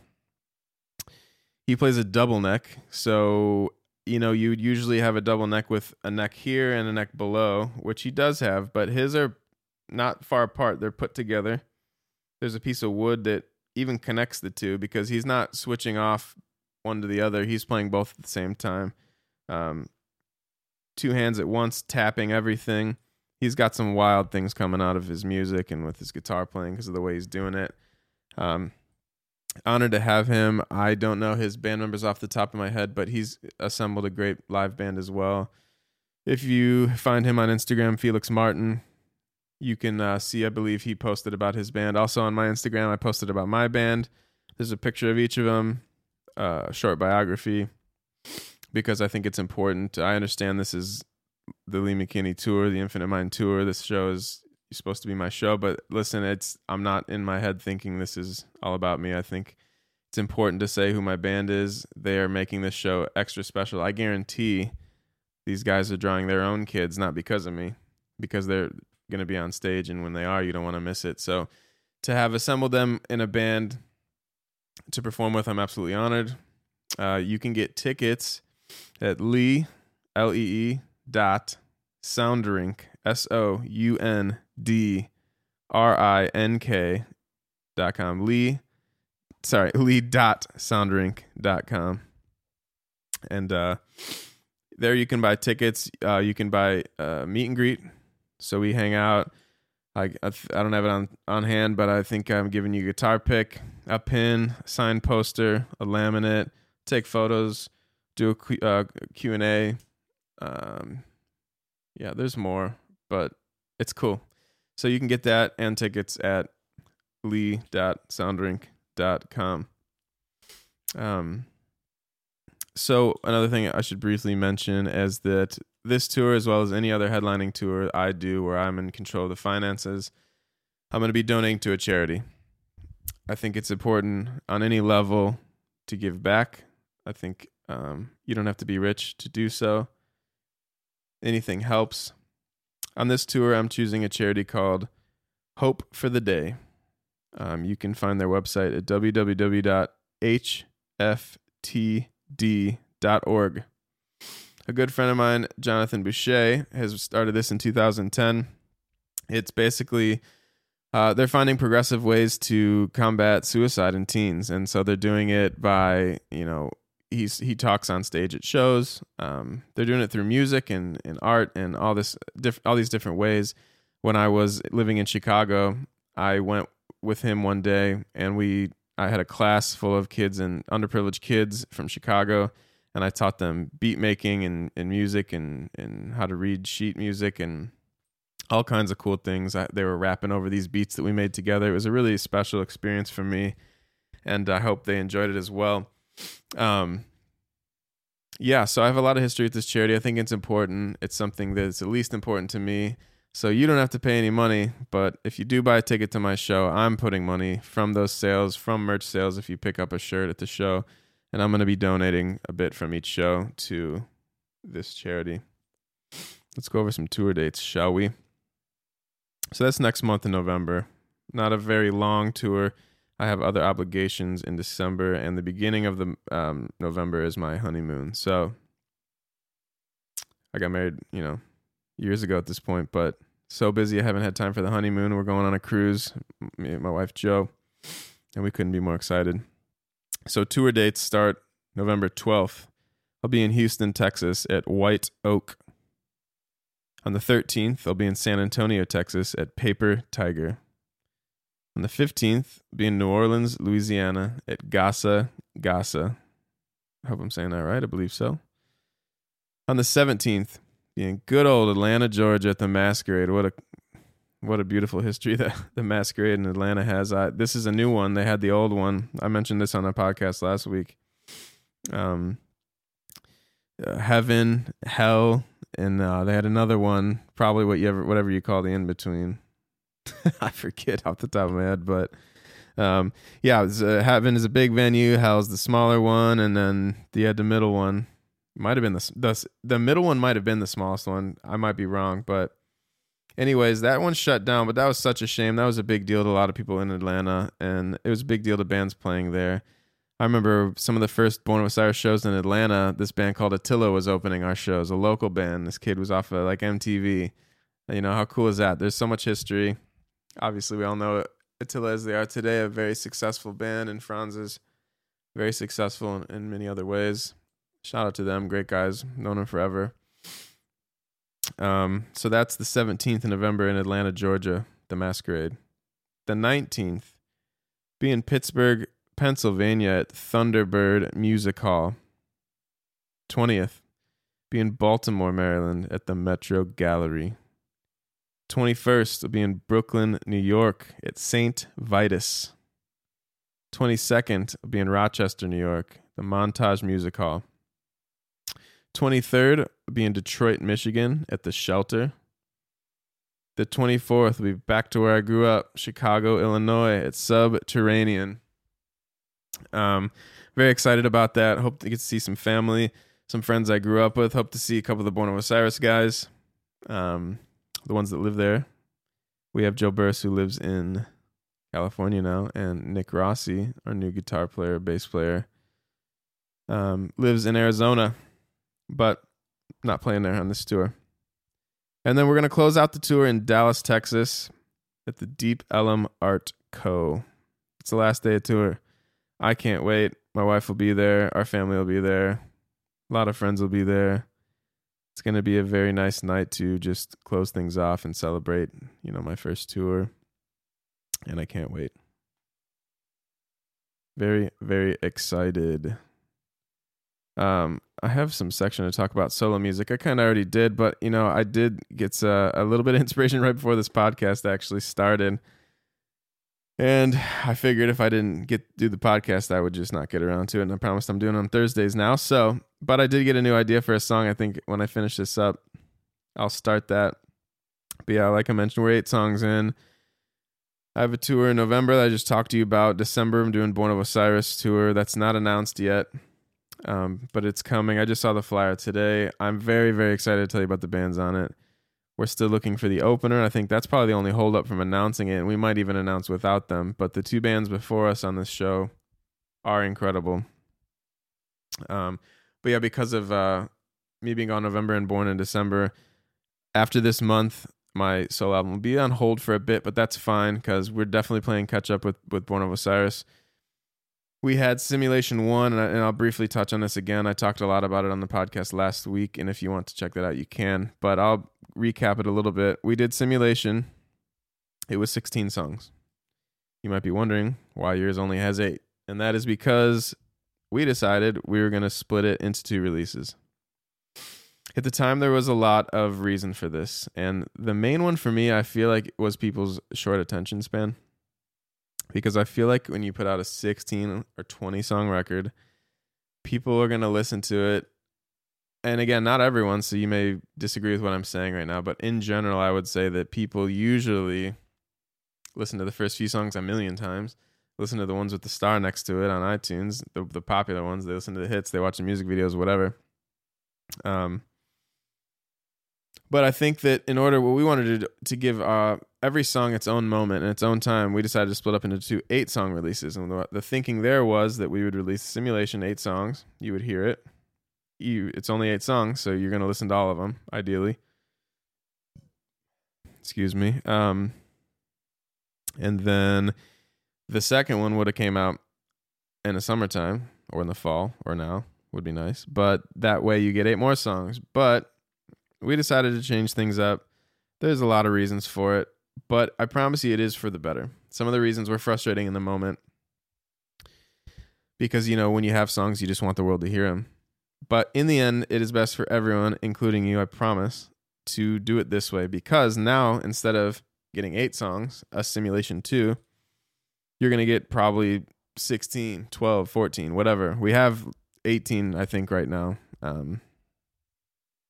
He plays a double neck, so you know you'd usually have a double neck with a neck here and a neck below, which he does have, but his are not far apart. They're put together. There's a piece of wood that even connects the two because he's not switching off one to the other. He's playing both at the same time. Um, two hands at once, tapping everything. He's got some wild things coming out of his music and with his guitar playing because of the way he's doing it. Um, honored to have him. I don't know his band members off the top of my head, but he's assembled a great live band as well. If you find him on Instagram, Felix Martin, you can uh, see, I believe he posted about his band. Also on my Instagram, I posted about my band. There's a picture of each of them, uh, short biography. because I think it's important. I understand this is the Lee McKinney tour, the Infinite Mind tour. This show is supposed to be my show, but listen, it's I'm not in my head thinking this is all about me. I think it's important to say who my band is. They are making this show extra special. I guarantee these guys are drawing their own kids, not because of me, because they're going to be on stage, and when they are, you don't want to miss it. So to have assembled them in a band to perform with, I'm absolutely honored. Uh, you can get tickets at Lee L E E dot Soundrink S O U N D R I N K dot com. Lee sorry, Lee dot Soundrink dot com. And uh there you can buy tickets. Uh you can buy uh meet and greet. So we hang out. I, I, I don't have it on, on hand, but I think I'm giving you a guitar pick, a pin, a signed poster, a laminate, take photos, do a uh, Q&A. Um, yeah, there's more, but it's cool. So you can get that and tickets at lee.soundrink.com. Um, so another thing I should briefly mention is that this tour, as well as any other headlining tour I do where I'm in control of the finances, I'm going to be donating to a charity. I think it's important on any level to give back. I think um, you don't have to be rich to do so. Anything helps. On this tour, I'm choosing a charity called Hope for the Day. Um, you can find their website at www.hftd.org. A good friend of mine, Jonathan Boucher, has started this in 2010. It's basically uh, they're finding progressive ways to combat suicide in teens, and so they're doing it by you know he's he talks on stage at shows. Um, they're doing it through music and, and art and all this diff- all these different ways. When I was living in Chicago, I went with him one day, and we I had a class full of kids and underprivileged kids from Chicago and I taught them beat making and, and music and, and how to read sheet music and all kinds of cool things. I, they were rapping over these beats that we made together. It was a really special experience for me, and I hope they enjoyed it as well. Um, yeah, so I have a lot of history with this charity. I think it's important. It's something that's at least important to me. So you don't have to pay any money, but if you do buy a ticket to my show, I'm putting money from those sales, from merch sales. If you pick up a shirt at the show, and I'm going to be donating a bit from each show to this charity. Let's go over some tour dates, shall we? So that's next month in November. Not a very long tour. I have other obligations in December, and the beginning of the um, November is my honeymoon. So I got married, you know, years ago at this point, but so busy I haven't had time for the honeymoon. We're going on a cruise, me and my wife Joe, and we couldn't be more excited. So tour dates start November 12th. I'll be in Houston, Texas at White Oak. On the 13th, I'll be in San Antonio, Texas at Paper Tiger. On the 15th, I'll be in New Orleans, Louisiana at Gasa Gasa. I hope I'm saying that right. I believe so. On the 17th, be in good old Atlanta, Georgia at the Masquerade. What a what a beautiful history that the masquerade in Atlanta has. Uh, this is a new one. They had the old one. I mentioned this on a podcast last week. Um, uh, heaven, hell, and uh, they had another one. Probably what you ever, whatever you call the in between. I forget off the top of my head, but um, yeah, was, uh, is a big venue. Hell's the smaller one, and then the had the middle one. Might have been the the the middle one. Might have been the smallest one. I might be wrong, but anyways, that one shut down, but that was such a shame. That was a big deal to a lot of people in Atlanta, and it was a big deal to bands playing there. I remember some of the first Born of Osiris shows in Atlanta. This band called Attila was opening our shows, a local band. This kid was off of like MTV. You know, how cool is that? There's so much history. Obviously, we all know Attila as they are today, a very successful band, and Fronz is very successful in, in many other ways. Shout out to them, great guys, known them forever. Um, so that's the 17th of November in Atlanta, Georgia, the masquerade. The 19th, be in Pittsburgh, Pennsylvania at Thunderbird Music Hall. 20th, be in Baltimore, Maryland at the Metro Gallery. 21st will be in Brooklyn, New York at St. Vitus. 22nd will be in Rochester, New York, the Montage Music Hall. 23rd will be in Detroit, Michigan at the Shelter. The 24th will be back to where I grew up, Chicago, Illinois at Subterranean. Um, very excited about that. Hope to get to see some family, some friends I grew up with. Hope to see a couple of the Born of Osiris guys, um, the ones that live there. We have Joe Buras who lives in California now, and Nick Rossi, our new guitar player, bass player, um, lives in Arizona, but not playing there on this tour. And then we're going to close out the tour in Dallas, Texas at the Deep Ellum Art Co. It's the last day of tour. I can't wait. My wife will be there. Our family will be there. A lot of friends will be there. It's going to be a very nice night to just close things off and celebrate, you know, my first tour. And I can't wait. Very, very excited. Um, I have some section to talk about solo music. I kind of already did, but you know, I did get uh, a little bit of inspiration right before this podcast actually started. And I figured if I didn't get do the podcast, I would just not get around to it. And I promised I'm doing it on Thursdays now. So, but I did get a new idea for a song. I think when I finish this up, I'll start that. But yeah, like I mentioned, we're eight songs in. I have a tour in November that I just talked to you about. December, I'm doing Born of Osiris tour. That's not announced yet um, but it's coming. I just saw the flyer today. I'm very, very excited to tell you about the bands on it. We're still looking for the opener. I think that's probably the only holdup from announcing it, we might even announce without them. But the two bands before us on this show are incredible. Um, but yeah, because of uh, me being on November and born in December, after this month, my solo album will be on hold for a bit, but that's fine because we're definitely playing catch up with with Born of Osiris we had simulation one and, I, will briefly touch on this again i talked a lot about it on the podcast last week and if you want to check that out you can but i'll recap it a little bit. We did simulation. It was 16 songs. You might be wondering why yours only has eight. And that is because we decided we were going to split it into two releases. At the time there was a lot of reason for this and the main one for me i feel like was people's short attention span. Because I feel like when you put out a 16 or 20 song record, people are going to listen to it. And again, not everyone, so you may disagree with what I'm saying right now, but in general, I would say that people usually listen to the first few songs a million times, listen to the ones with the star next to it on iTunes, the, the popular ones, they listen to the hits, they watch the music videos, whatever. Um, but I think that in order, what we wanted to to give uh, every song its own moment and its own time, we decided to split up into two eight song releases. And the, the thinking there was that we would release Simulation eight songs. You would hear it. You, it's only eight songs, so you're to listen to all of them, ideally. Excuse me. Um, and then the second one would have came out in the summertime or in the fall or now would be nice. But that way you get eight more songs. But we decided to change things up. There's a lot of reasons for it, but I promise you it is for the better. Some of the reasons were frustrating in the moment because, you know, when you have songs, you just want the world to hear them. But in the end, it is best for everyone, including you, I promise, to do it this way because now instead of getting eight songs, a simulation two, you're going to get probably 16, 12, 14, whatever. We have 18, I think, right now. Um,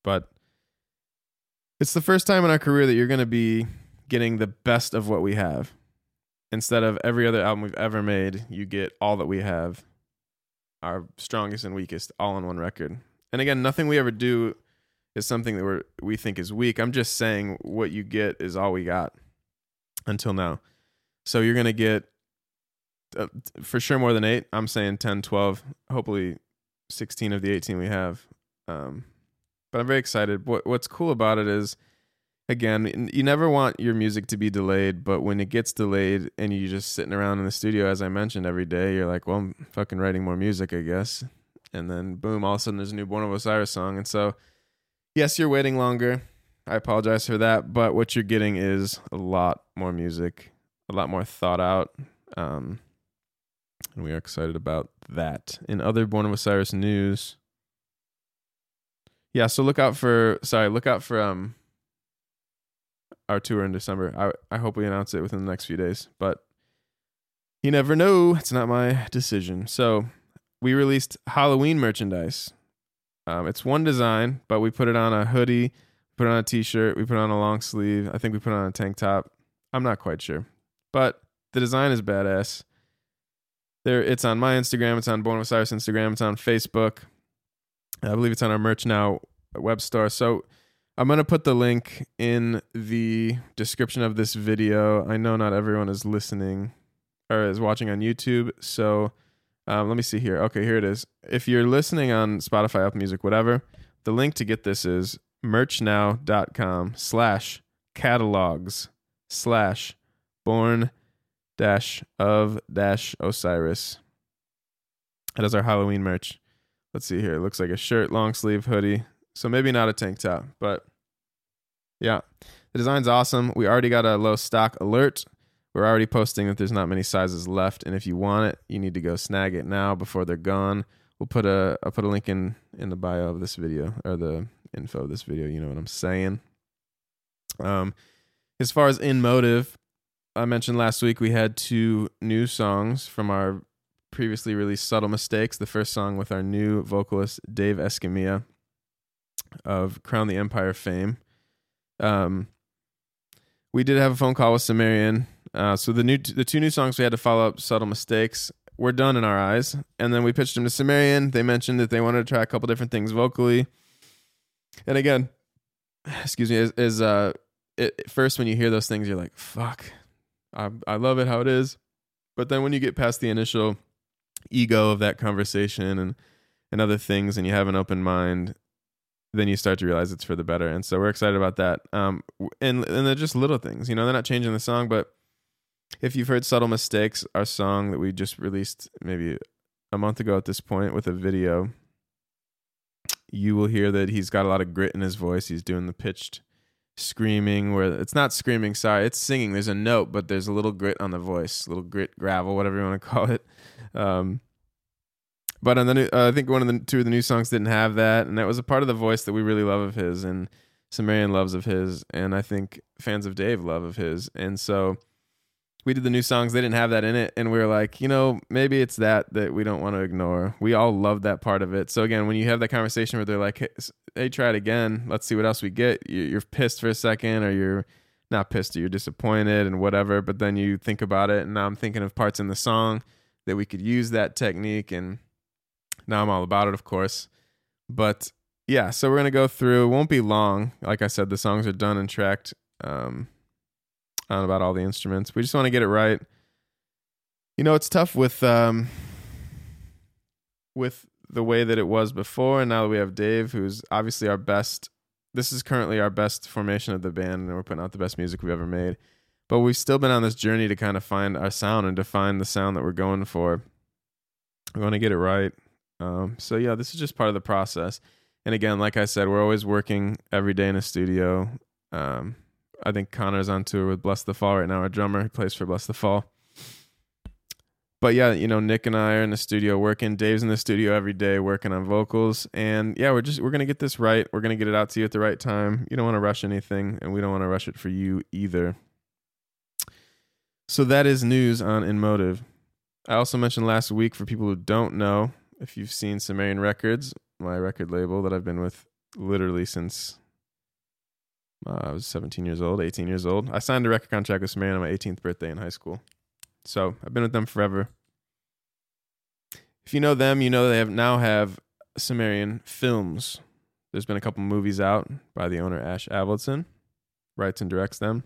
but it's the first time in our career that you're going to be getting the best of what we have. Instead of every other album we've ever made, you get all that we have, our strongest and weakest, all on one record. And again, nothing we ever do is something that we we think is weak. I'm just saying what you get is all we got until now. So you're going to get uh, for sure more than 8. I'm saying 10, 12, hopefully 16 of the 18 we have. Um, but I'm very excited. What What's cool about it is, again, you never want your music to be delayed, but when it gets delayed and you're just sitting around in the studio, as I mentioned, every day, you're like, well, I'm fucking writing more music, I guess. And then boom, all of a sudden there's a new Born of Osiris song. And so, yes, you're waiting longer. I apologize for that, but what you're getting is a lot more music, a lot more thought out. Um, and we are excited about that. In other Born of Osiris news, yeah, so look out for sorry, look out for um our tour in December. I I hope we announce it within the next few days, but you never know. It's not my decision. So we released Halloween merchandise. Um, it's one design, but we put it on a hoodie, put it on a t-shirt, we put it on a long sleeve. I think we put it on a tank top. I'm not quite sure, but the design is badass. There, it's on my Instagram. It's on with Cyrus Instagram. It's on Facebook. I believe it's on our merch now web store. So I'm gonna put the link in the description of this video. I know not everyone is listening or is watching on YouTube, so um, let me see here. Okay, here it is. If you're listening on Spotify, Apple Music, whatever, the link to get this is merchnow.com slash catalogs slash born dash of dash Osiris. That is our Halloween merch. Let's see here. It looks like a shirt, long sleeve, hoodie. So maybe not a tank top, but yeah. The design's awesome. We already got a low stock alert. We're already posting that there's not many sizes left, and if you want it, you need to go snag it now before they're gone. We'll put a I'll put a link in in the bio of this video or the info of this video. You know what I'm saying. Um, as far as in motive, I mentioned last week we had two new songs from our previously released Subtle Mistakes. The first song with our new vocalist Dave Escamilla of Crown the Empire fame. Um, we did have a phone call with Sumerian. Uh, so the new the two new songs we had to follow up subtle mistakes were done in our eyes, and then we pitched them to Sumerian. They mentioned that they wanted to try a couple different things vocally, and again, excuse me, is, is uh, it, first when you hear those things, you're like, "Fuck, I I love it how it is," but then when you get past the initial ego of that conversation and and other things, and you have an open mind, then you start to realize it's for the better. And so we're excited about that. Um, and and they're just little things, you know. They're not changing the song, but if you've heard "Subtle Mistakes," our song that we just released maybe a month ago at this point with a video, you will hear that he's got a lot of grit in his voice. He's doing the pitched screaming where it's not screaming sorry it's singing there's a note but there's a little grit on the voice little grit gravel whatever you want to call it um, but on the new, uh, I think one of the two of the new songs didn't have that, and that was a part of the voice that we really love of his, and Sumerian loves of his, and I think fans of Dave love of his, and so we did the new songs. They didn't have that in it, and we were like, you know, maybe it's that that we don't want to ignore. We all love that part of it. So again, when you have that conversation where they're like, "Hey, hey try it again. Let's see what else we get." You're pissed for a second, or you're not pissed, or you're disappointed, and whatever. But then you think about it, and now I'm thinking of parts in the song that we could use that technique and now I'm all about it, of course. But yeah, so we're gonna go through. It won't be long. Like I said, the songs are done and tracked um, on about all the instruments. We just want to get it right. You know, it's tough with um, with the way that it was before, and now that we have Dave, who's obviously our best. This is currently our best formation of the band, and we're putting out the best music we've ever made. But we've still been on this journey to kind of find our sound and define the sound that we're going for. We want to get it right. Um, so yeah, this is just part of the process. And again, like I said, we're always working every day in a studio. Um, I think Connor's on tour with Bless the Fall right now. Our drummer, he plays for Bless the Fall. But yeah, you know, Nick and I are in the studio working. Dave's in the studio every day working on vocals. And yeah, we're just we're gonna get this right. We're gonna get it out to you at the right time. You don't want to rush anything, and we don't want to rush it for you either. So that is news on In Motive. I also mentioned last week for people who don't know, if you've seen Sumerian Records, my record label that I've been with literally since uh, I was 17 years old, 18 years old. I signed a record contract with Sumerian on my 18th birthday in high school. So I've been with them forever. If you know them, you know they have now have Sumerian films. There's been a couple movies out by the owner Ash Avildsen, writes and directs them.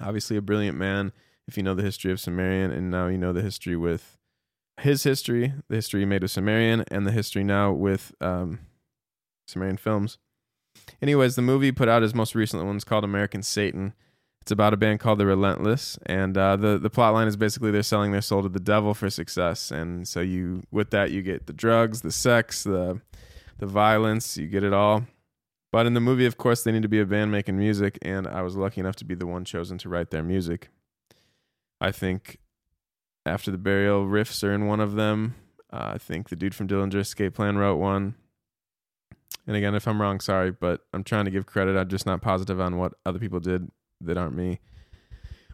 Obviously, a brilliant man. If you know the history of Sumerian, and now you know the history with his history, the history he made with Sumerian, and the history now with um, Sumerian films. Anyways, the movie put out his most recent one is called American Satan. It's about a band called The Relentless, and uh, the the plot line is basically they're selling their soul to the devil for success, and so you with that you get the drugs, the sex, the the violence, you get it all. But in the movie, of course, they need to be a band making music, and I was lucky enough to be the one chosen to write their music. I think after the burial riffs are in one of them. Uh, I think the dude from Dillinger Escape Plan wrote one. And again, if I'm wrong, sorry, but I'm trying to give credit. I'm just not positive on what other people did that aren't me.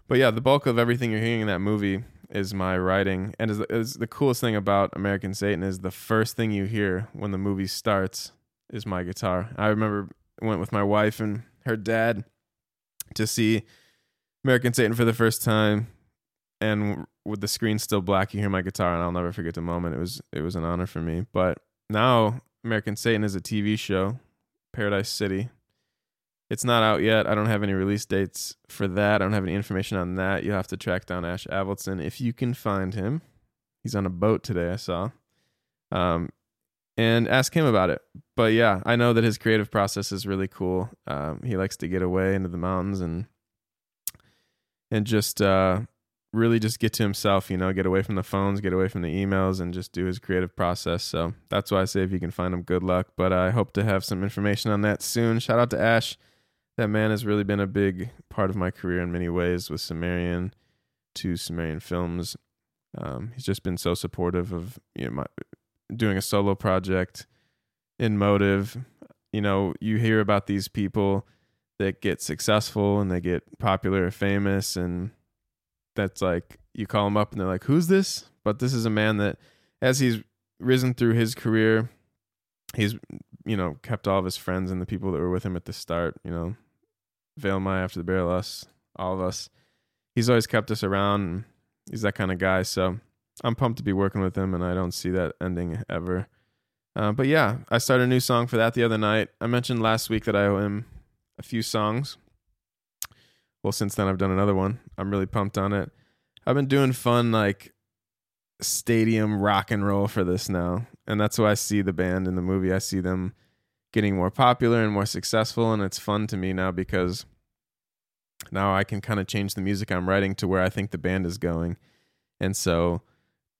But yeah, the bulk of everything you're hearing in that movie is my writing. And is, is the coolest thing about American Satan is the first thing you hear when the movie starts is my guitar. I remember went with my wife and her dad to see American Satan for the first time, and with the screen still black, you hear my guitar, and I'll never forget the moment. It was it was an honor for me. But now American Satan is a TV show, Paradise City. It's not out yet. I don't have any release dates for that. I don't have any information on that. You'll have to track down Ash Avildsen if you can find him. He's on a boat today. I saw. Um, and ask him about it. But yeah, I know that his creative process is really cool. Um, he likes to get away into the mountains and and just uh, really just get to himself. You know, get away from the phones, get away from the emails, and just do his creative process. So that's why I say if you can find him, good luck. But I hope to have some information on that soon. Shout out to Ash. That man has really been a big part of my career in many ways with Sumerian to Sumerian films. Um, he's just been so supportive of you know my doing a solo project in motive you know you hear about these people that get successful and they get popular or famous and that's like you call them up and they're like who's this but this is a man that as he's risen through his career he's you know kept all of his friends and the people that were with him at the start you know Veil of Maya after the Burial us all of us he's always kept us around he's that kind of guy so I'm pumped to be working with him, and I don't see that ending ever. Uh, but yeah, I started a new song for that the other night. I mentioned last week that I owe him a few songs. Well, since then I've done another one. I'm really pumped on it. I've been doing fun like stadium rock and roll for this now, and that's why I see the band in the movie. I see them getting more popular and more successful, and it's fun to me now because now I can kind of change the music I'm writing to where I think the band is going, and so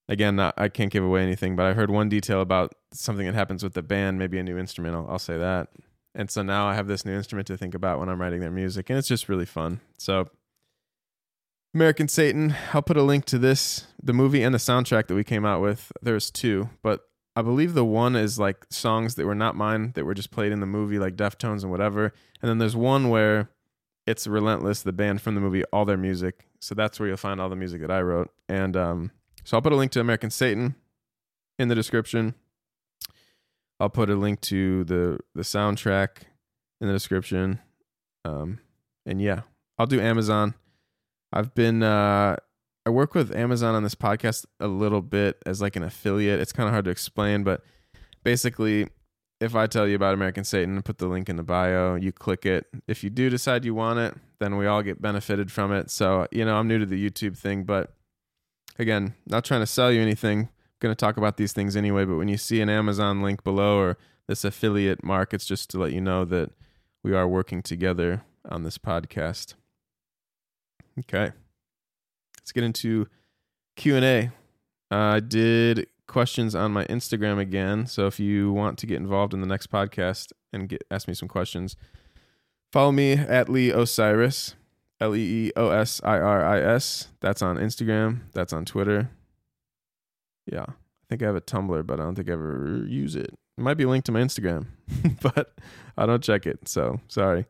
again, not, I can't give away anything, but I heard one detail about something that happens with the band, maybe a new instrument. I'll, I'll say that. And so now I have this new instrument to think about when I'm writing their music, and it's just really fun. So, American Satan, I'll put a link to this, the movie and the soundtrack that we came out with. There's two, but I believe the one is like songs that were not mine that were just played in the movie, like Deftones and whatever. And then there's one where it's Relentless, the band from the movie, all their music. So that's where you'll find all the music that I wrote. And um, so I'll put a link to American Satan in the description. I'll put a link to the the soundtrack in the description. Um, and yeah, I'll do Amazon. I've been uh, I work with Amazon on this podcast a little bit as like an affiliate. It's kind of hard to explain, but basically, if I tell you about American Satan and put the link in the bio, you click it. If you do decide you want it, then we all get benefited from it. So you know, I'm new to the YouTube thing, but again, not trying to sell you anything. Going to talk about these things anyway, but when you see an Amazon link below or this affiliate mark, it's just to let you know that we are working together on this podcast. Okay. Let's get into Q&A. Uh, I did questions on my Instagram again, so if you want to get involved in the next podcast and get ask me some questions, follow me at Lee Osiris. L E E O S I R I S. That's on Instagram. That's on Twitter. Yeah. I think I have a Tumblr, but I don't think I ever use it. It might be linked to my Instagram, but I don't check it. So sorry.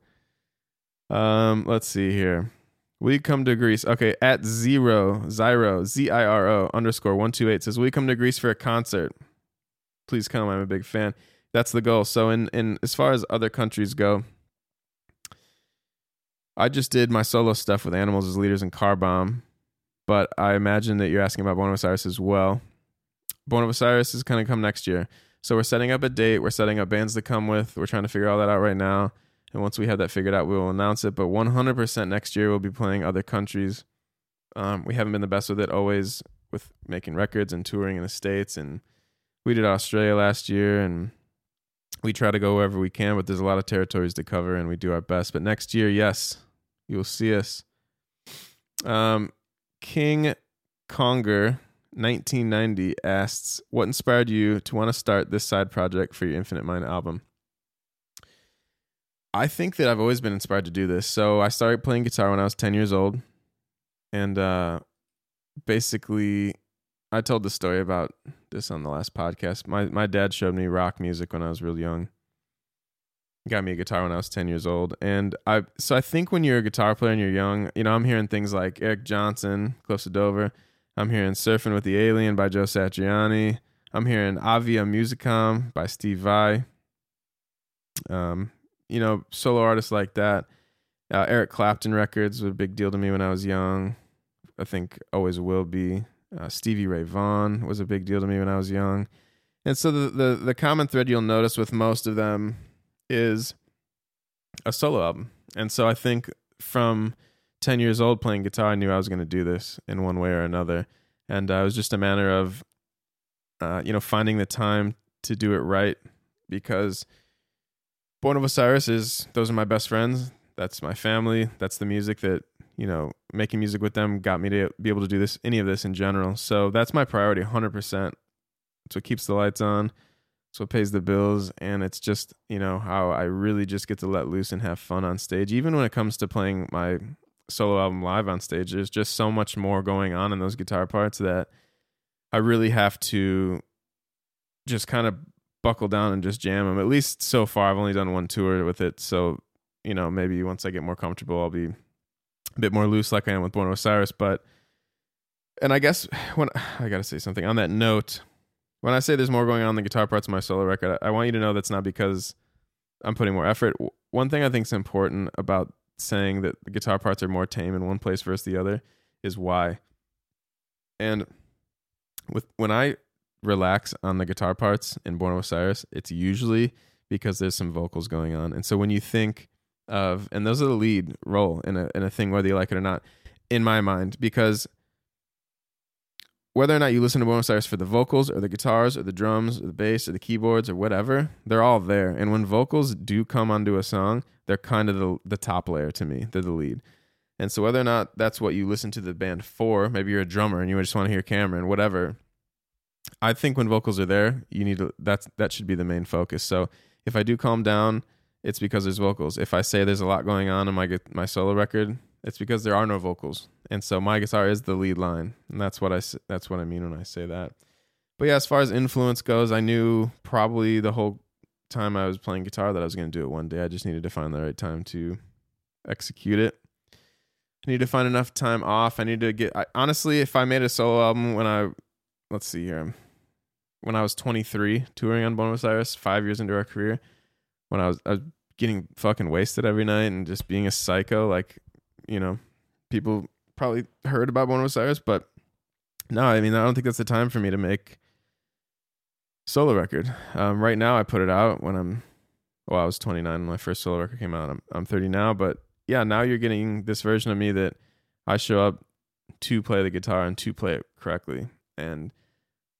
Um, let's see here. We come to Greece. Okay, at zero, Zyro, Z I R O underscore one two eight says, We come to Greece for a concert. Please come. I'm a big fan. That's the goal. So in in as far as other countries go, I just did my solo stuff with Animals as Leaders and Car Bomb, but I imagine that you're asking about Born of Osiris as well. Born of Osiris is going to come next year. So we're setting up a date. We're setting up bands to come with. We're trying to figure all that out right now. And once we have that figured out, we will announce it. But 100% next year, we'll be playing other countries. Um, we haven't been the best with it always with making records and touring in the States. And we did Australia last year and we try to go wherever we can, but there's a lot of territories to cover and we do our best. But next year, yes, you'll see us. Um, King Conger 1990 asks, What inspired you to want to start this side project for your Infinite Mind album? I think that I've always been inspired to do this. So I started playing guitar when I was 10 years old. And uh, basically, I told the story about this on the last podcast. My my dad showed me rock music when I was real young. Got me a guitar when I was 10 years old. And I so I think when you're a guitar player and you're young, you know, I'm hearing things like Eric Johnson, Cliffs of Dover. I'm hearing Surfing with the Alien by Joe Satriani. I'm hearing Avia Musicom by Steve Vai. Um, you know, solo artists like that. Uh, Eric Clapton records were a big deal to me when I was young. I think always will be. Uh, Stevie Ray Vaughan was a big deal to me when I was young. And so the, the the common thread you'll notice with most of them is a solo album. And so I think from 10 years old playing guitar, I knew I was going to do this in one way or another. And uh, it was just a matter of, uh, you know, finding the time to do it right because Born of Osiris is, those are my best friends. That's my family. That's the music that, you know, making music with them got me to be able to do this, any of this in general. So that's my priority 100%. It's what keeps the lights on. It's what pays the bills. And it's just, you know, how I really just get to let loose and have fun on stage. Even when it comes to playing my solo album live on stage, there's just so much more going on in those guitar parts that I really have to just kind of buckle down and just jam them. At least so far, I've only done one tour with it. So, you know, maybe once I get more comfortable, I'll be a bit more loose like I am with Born of Osiris. But, and I guess when I got to say something on that note, when I say there's more going on in the guitar parts of my solo record, I want you to know that's not because I'm putting more effort. One thing I think is important about saying that the guitar parts are more tame in one place versus the other is why. And with when I relax on the guitar parts in Born of Osiris, it's usually because there's some vocals going on. And so when you think of and those are the lead role in a in a thing whether you like it or not in my mind because whether or not you listen to Born of Osiris for the vocals or the guitars or the drums or the bass or the keyboards or whatever, they're all there. And when vocals do come onto a song, they're kind of the, the top layer to me. They're the lead. And so whether or not that's what you listen to the band for, maybe you're a drummer and you just want to hear Cameron, whatever. I think when vocals are there, you need to that's that should be the main focus. So if I do calm down, it's because there's vocals. If I say there's a lot going on in my my solo record, it's because there are no vocals, and so my guitar is the lead line, and that's what I that's what I mean when I say that. But yeah, as far as influence goes, I knew probably the whole time I was playing guitar that I was going to do it one day. I just needed to find the right time to execute it. I need to find enough time off. I need to get. I, honestly, if I made a solo album when I, let's see here, when I was 23, touring on Born of Osiris, five years into our career, when I was, I was getting fucking wasted every night and just being a psycho, like you know, people probably heard about Born of Osiris, but no, I mean, I don't think that's the time for me to make solo record. Um, right now, I put it out when I'm, well, I was 29 when my first solo record came out. I'm, I'm 30 now, but yeah, now you're getting this version of me that I show up to play the guitar and to play it correctly. And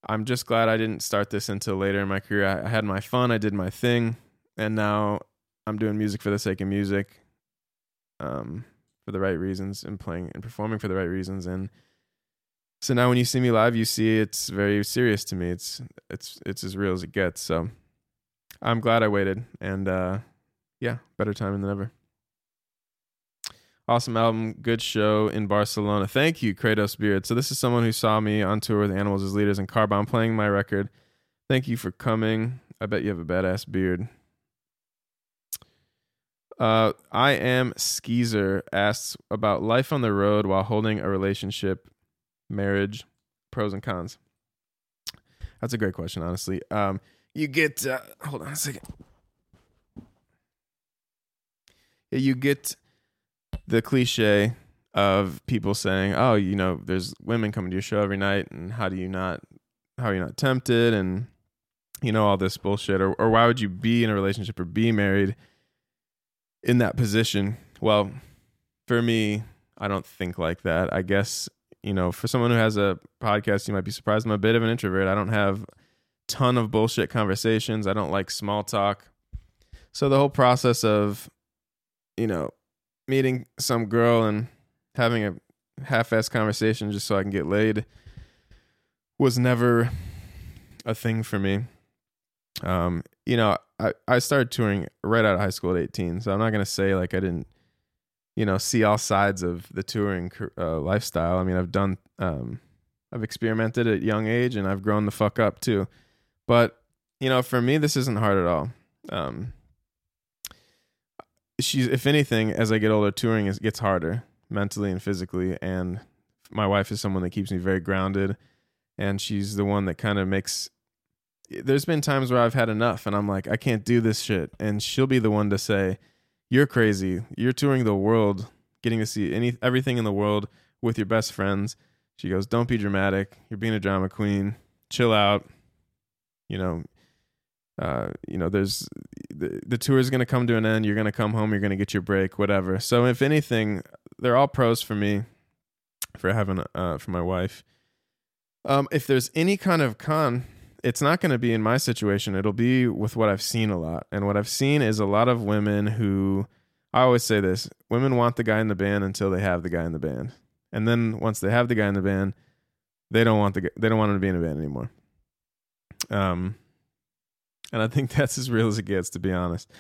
I'm just glad I didn't start this until later in my career. I, I had my fun, I did my thing, and now I'm doing music for the sake of music. Um, for the right reasons and playing and performing for the right reasons. And so now when you see me live you see it's very serious to me. It's it's it's as real as it gets. So i'm glad i waited and uh yeah better time than ever. Awesome album. Good show in barcelona. Thank you kratos beard. So this is someone who saw me on tour with animals as leaders and Car Bomb playing my record. Thank you for coming. I bet you have a badass beard uh, I am Skeezer asks about life on the road while holding a relationship, marriage, pros and cons. That's a great question, honestly. Um, you get uh, hold on a second. You get the cliche of people saying, "Oh, you know, there's women coming to your show every night, and how do you not, how are you not tempted?" And you know all this bullshit, or or why would you be in a relationship or be married? In that position. Well, for me, I don't think like that. I guess, you know, for someone who has a podcast, you might be surprised I'm a bit of an introvert. I don't have ton of bullshit conversations. I don't like small talk. So the whole process of, you know, meeting some girl and having a half-ass conversation just so I can get laid was never a thing for me. Um, you know, I, I started touring right out of high school at 18. So I'm not going to say like I didn't, you know, see all sides of the touring uh, lifestyle. I mean, I've done, um, I've experimented at young age and I've grown the fuck up too. But, you know, for me, this isn't hard at all. Um, she's, if anything, as I get older, touring is, gets harder mentally and physically. And my wife is someone that keeps me very grounded. And she's the one that kind of makes there's been times where I've had enough and I'm like, I can't do this shit. And she'll be the one to say, You're crazy. You're touring the world, getting to see any everything in the world with your best friends. She goes, Don't be dramatic. You're being a drama queen. Chill out. You know, uh, you know, there's the, the tour is going to come to an end. You're going to come home. You're going to get your break, whatever. So, if anything, they're all pros for me for having, uh, for my wife. Um, if there's any kind of con, it's not going to be in my situation. It'll be with what I've seen a lot. And what I've seen is a lot of women who, I always say this women want the guy in the band until they have the guy in the band. And then once they have the guy in the band, they don't want the they don't want him to be in a band anymore. Um, and I think that's as real as it gets, to be honest.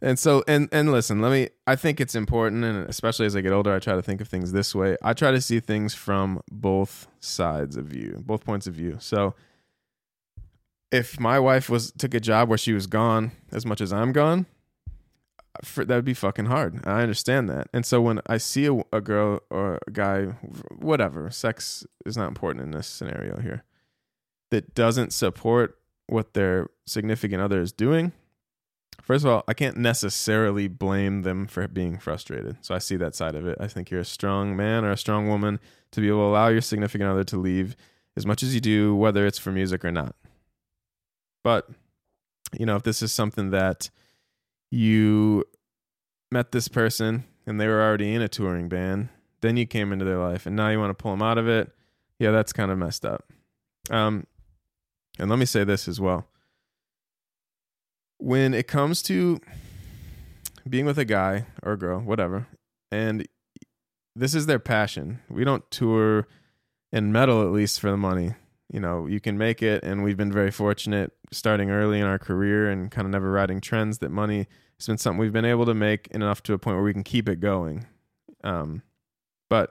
And so, and and listen, let me. I think it's important, and especially as I get older, I try to think of things this way. I try to see things from both sides of view, both points of view. So, if my wife was took a job where she was gone as much as I'm gone, that would be fucking hard. I understand that. And so when I see a, a girl or a guy, whatever, sex is not important in this scenario here, that doesn't support what their significant other is doing, first of all, I can't necessarily blame them for being frustrated. So I see that side of it. I think you're a strong man or a strong woman to be able to allow your significant other to leave as much as you do, whether it's for music or not. But, you know, if this is something that you met this person and they were already in a touring band, then you came into their life and now you want to pull them out of it, yeah, that's kind of messed up. Um, and let me say this as well. When it comes to being with a guy or a girl, whatever, and this is their passion. We don't tour in metal at least for the money. You know, you can make it and we've been very fortunate starting early in our career and kind of never riding trends that money has been something we've been able to make enough to a point where we can keep it going. Um, but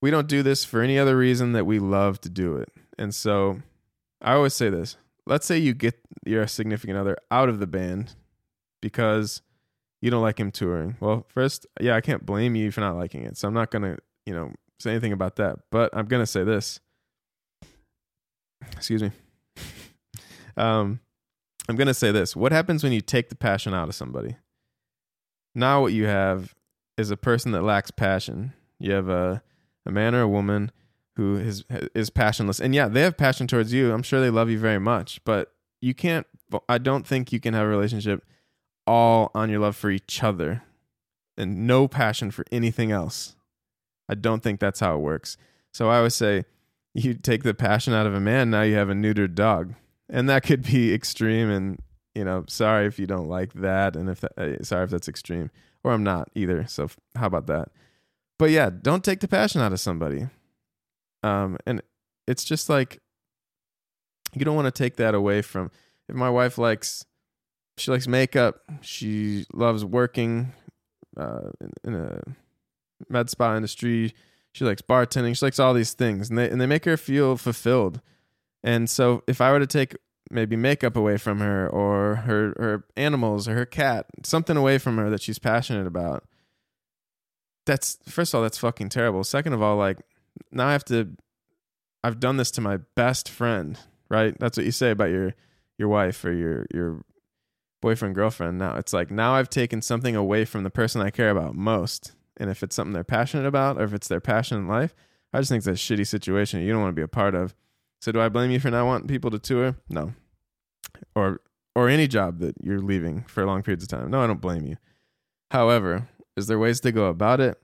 we don't do this for any other reason that we love to do it. And so I always say this. Let's say you get your significant other out of the band because you don't like him touring. Well, first, yeah, I can't blame you for not liking it. So I'm not going to, you know, say anything about that. But I'm going to say this. Excuse me. um, I'm to say this. What happens when you take the passion out of somebody? Now, what you have is a person that lacks passion. You have a, a man or a woman who is is passionless. And yeah, they have passion towards you. I'm sure they love you very much, but you can't I don't think you can have a relationship all on your love for each other and no passion for anything else. I don't think that's how it works. So I always say you take the passion out of a man, now you have a neutered dog. And that could be extreme and you know, sorry if you don't like that and if that, uh, sorry if that's extreme or I'm not either. So how about that? But yeah, don't take the passion out of somebody. Um, and it's just like you don't want to take that away from. If my wife likes, she likes makeup. She loves working uh, in, in a med spa industry. She likes bartending. She likes all these things, and they and they make her feel fulfilled. And so, if I were to take maybe makeup away from her, or her her animals, or her cat, something away from her that she's passionate about, that's first of all that's fucking terrible. Second of all, like now I have to I've done this to my best friend, right? That's what you say about your your wife or your your boyfriend girlfriend. Now it's like now I've taken something away from the person I care about most. And if it's something they're passionate about or if it's their passion in life, I just think it's a shitty situation you don't want to be a part of. So do I blame you for not wanting people to tour? No. Or or any job that you're leaving for long periods of time. No, I don't blame you. However, is there ways to go about it?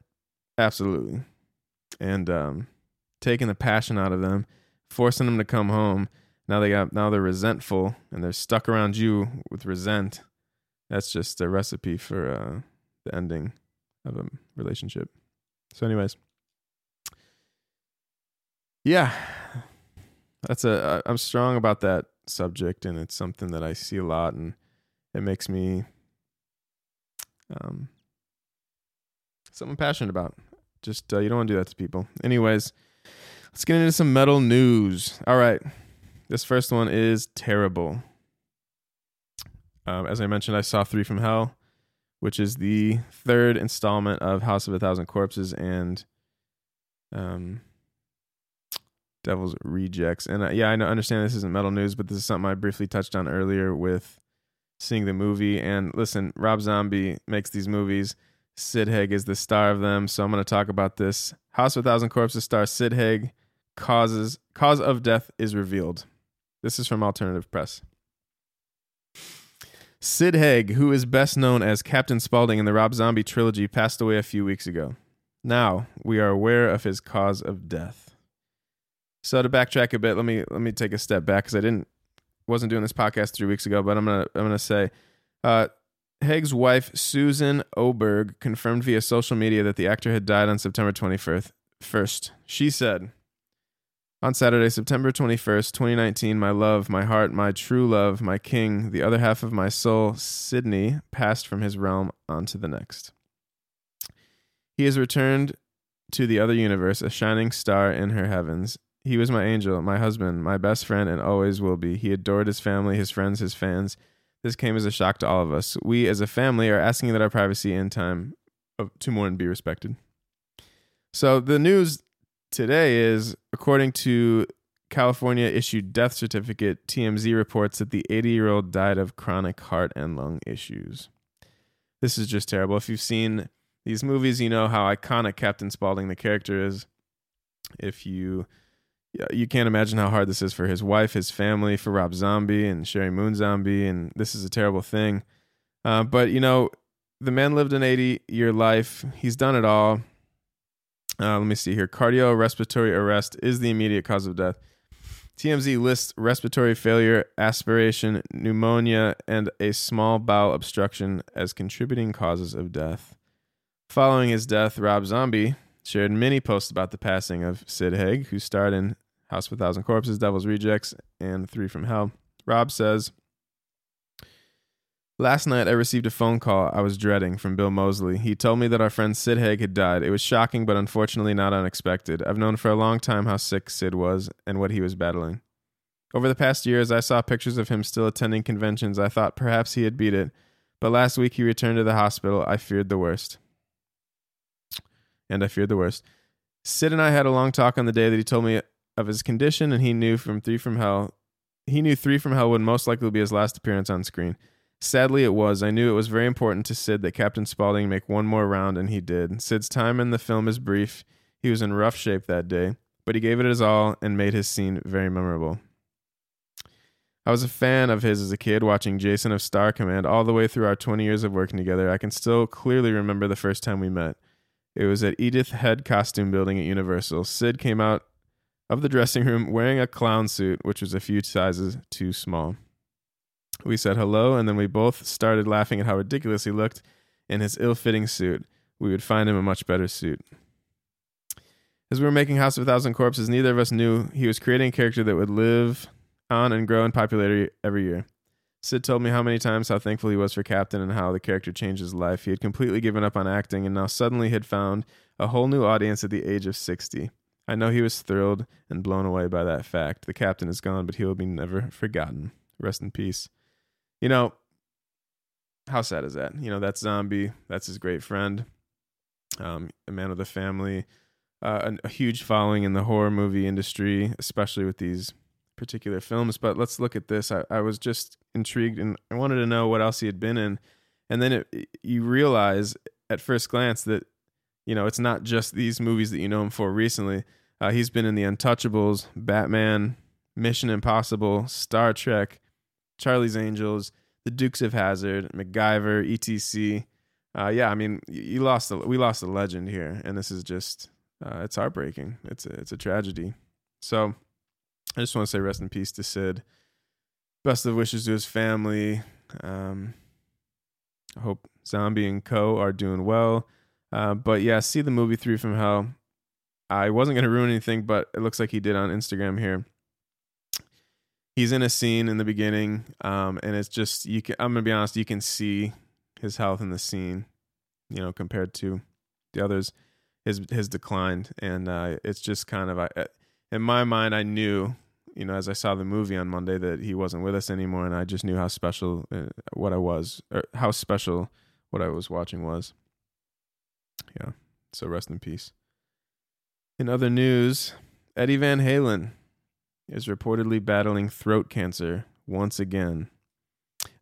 Absolutely and um, taking the passion out of them, forcing them to come home. Now they got now they're resentful and they're stuck around you with resent. That's just a recipe for uh, the ending of a relationship. So, anyways, yeah, that's a I'm strong about that subject, and it's something that I see a lot, and it makes me um something passionate about. Just uh, you don't want to do that to people. Anyways, let's get into some metal news. All right, this first one is terrible. Um, as I mentioned, I saw Three from Hell, which is the third installment of House of a Thousand Corpses, and um, Devil's Rejects. And uh, yeah, I know, understand this isn't metal news, but this is something I briefly touched on earlier with seeing the movie. And listen, Rob Zombie makes these movies. Sid Haig is the star of them, so I'm going to talk about this. House of a Thousand Corpses star Sid Haig. Causes cause of death is revealed. This is from Alternative Press. Sid Haig, who is best known as Captain Spaulding in the Rob Zombie trilogy, passed away a few weeks ago. Now we are aware of his cause of death. So to backtrack a bit, let me let me take a step back because I didn't wasn't doing this podcast three weeks ago, but I'm gonna I'm gonna say, uh, Haig's wife Susan Oberg confirmed via social media that the actor had died on September 21st. First, she said, on Saturday, September 21st, 2019, my love, my heart, my true love, my king, the other half of my soul, Sydney, passed from his realm onto the next. He has returned to the other universe, a shining star in her heavens. He was my angel, my husband, my best friend, and always will be. He adored his family, his friends, his fans. This came as a shock to all of us. We, as a family, are asking that our privacy and time to mourn be respected. So the news today is according to California issued death certificate, TMZ reports that the 80 year old died of chronic heart and lung issues. This is just terrible. If you've seen these movies, you know how iconic Captain Spaulding, the character, is. If you you can't imagine how hard this is for his wife, his family, for Rob Zombie and Sheri Moon Zombie, and this is a terrible thing. Uh, but you know, the man lived an 80 year life. He's done it all. Uh, let me see here. Cardiorespiratory arrest is the immediate cause of death. TMZ lists respiratory failure, aspiration, pneumonia, and a small bowel obstruction as contributing causes of death. Following his death, Rob Zombie shared many posts about the passing of Sid Haig, who starred in House of a Thousand Corpses, Devil's Rejects, and Three from Hell. Rob says, Last night, I received a phone call I was dreading from Bill Moseley. He told me that our friend Sid Haig had died. It was shocking, but unfortunately not unexpected. I've known for a long time how sick Sid was and what he was battling. Over the past years, I saw pictures of him still attending conventions. I thought perhaps he had beat it, but last week he returned to the hospital. I feared the worst. And I feared the worst. Sid and I had a long talk on the day that he told me of his condition, and he knew from Three from Hell, he knew Three from Hell would most likely be his last appearance on screen. Sadly, it was. I knew it was very important to Sid that Captain Spaulding make one more round, and he did. Sid's time in the film is brief. He was in rough shape that day, but he gave it his all and made his scene very memorable. I was a fan of his as a kid, watching Jason of Star Command all the way through our 20 years of working together. I can still clearly remember the first time we met. It was at Edith Head Costume Building at Universal. Sid came out of the dressing room wearing a clown suit, which was a few sizes too small. We said hello, and then we both started laughing at how ridiculous he looked in his ill fitting suit. We would find him a much better suit. As we were making House of a Thousand Corpses, neither of us knew he was creating a character that would live on and grow in popularity every year. Sid told me how many times how thankful he was for Captain and how the character changed his life. He had completely given up on acting and now suddenly had found a whole new audience at the age of 60. I know he was thrilled and blown away by that fact. The captain is gone, but he will be never forgotten. Rest in peace you know, how sad is that? You know, that zombie, that's his great friend, um, a man of the family, uh, a, a huge following in the horror movie industry, especially with these particular films. But let's look at this. I, I was just intrigued and I wanted to know what else he had been in. And then it, you realize at first glance that, you know, it's not just these movies that you know him for recently. Uh, he's been in The Untouchables, Batman, Mission Impossible, Star Trek, Charlie's Angels, The Dukes of Hazzard, MacGyver, ETC. Uh, yeah, I mean, you lost. We lost a legend here, and this is just uh, it's heartbreaking. It's a, it's a tragedy. So, I just want to say rest in peace to Sid. Best of wishes to his family. Um, I hope Zombie and Co are doing well. Uh, but yeah, see the movie Three from Hell. I wasn't gonna ruin anything, but it looks like he did on Instagram here he's in a scene in the beginning, um, and it's just you can. I'm gonna be honest, you can see his health in the scene, you know, compared to the others. His his declined, and uh, it's just kind of I, in my mind, I knew, you know, as I saw the movie on Monday that he wasn't with us anymore, and I just knew how special uh, what I was, or how special what I was watching was. Yeah, so rest in peace. In other news, Eddie Van Halen is reportedly battling throat cancer once again.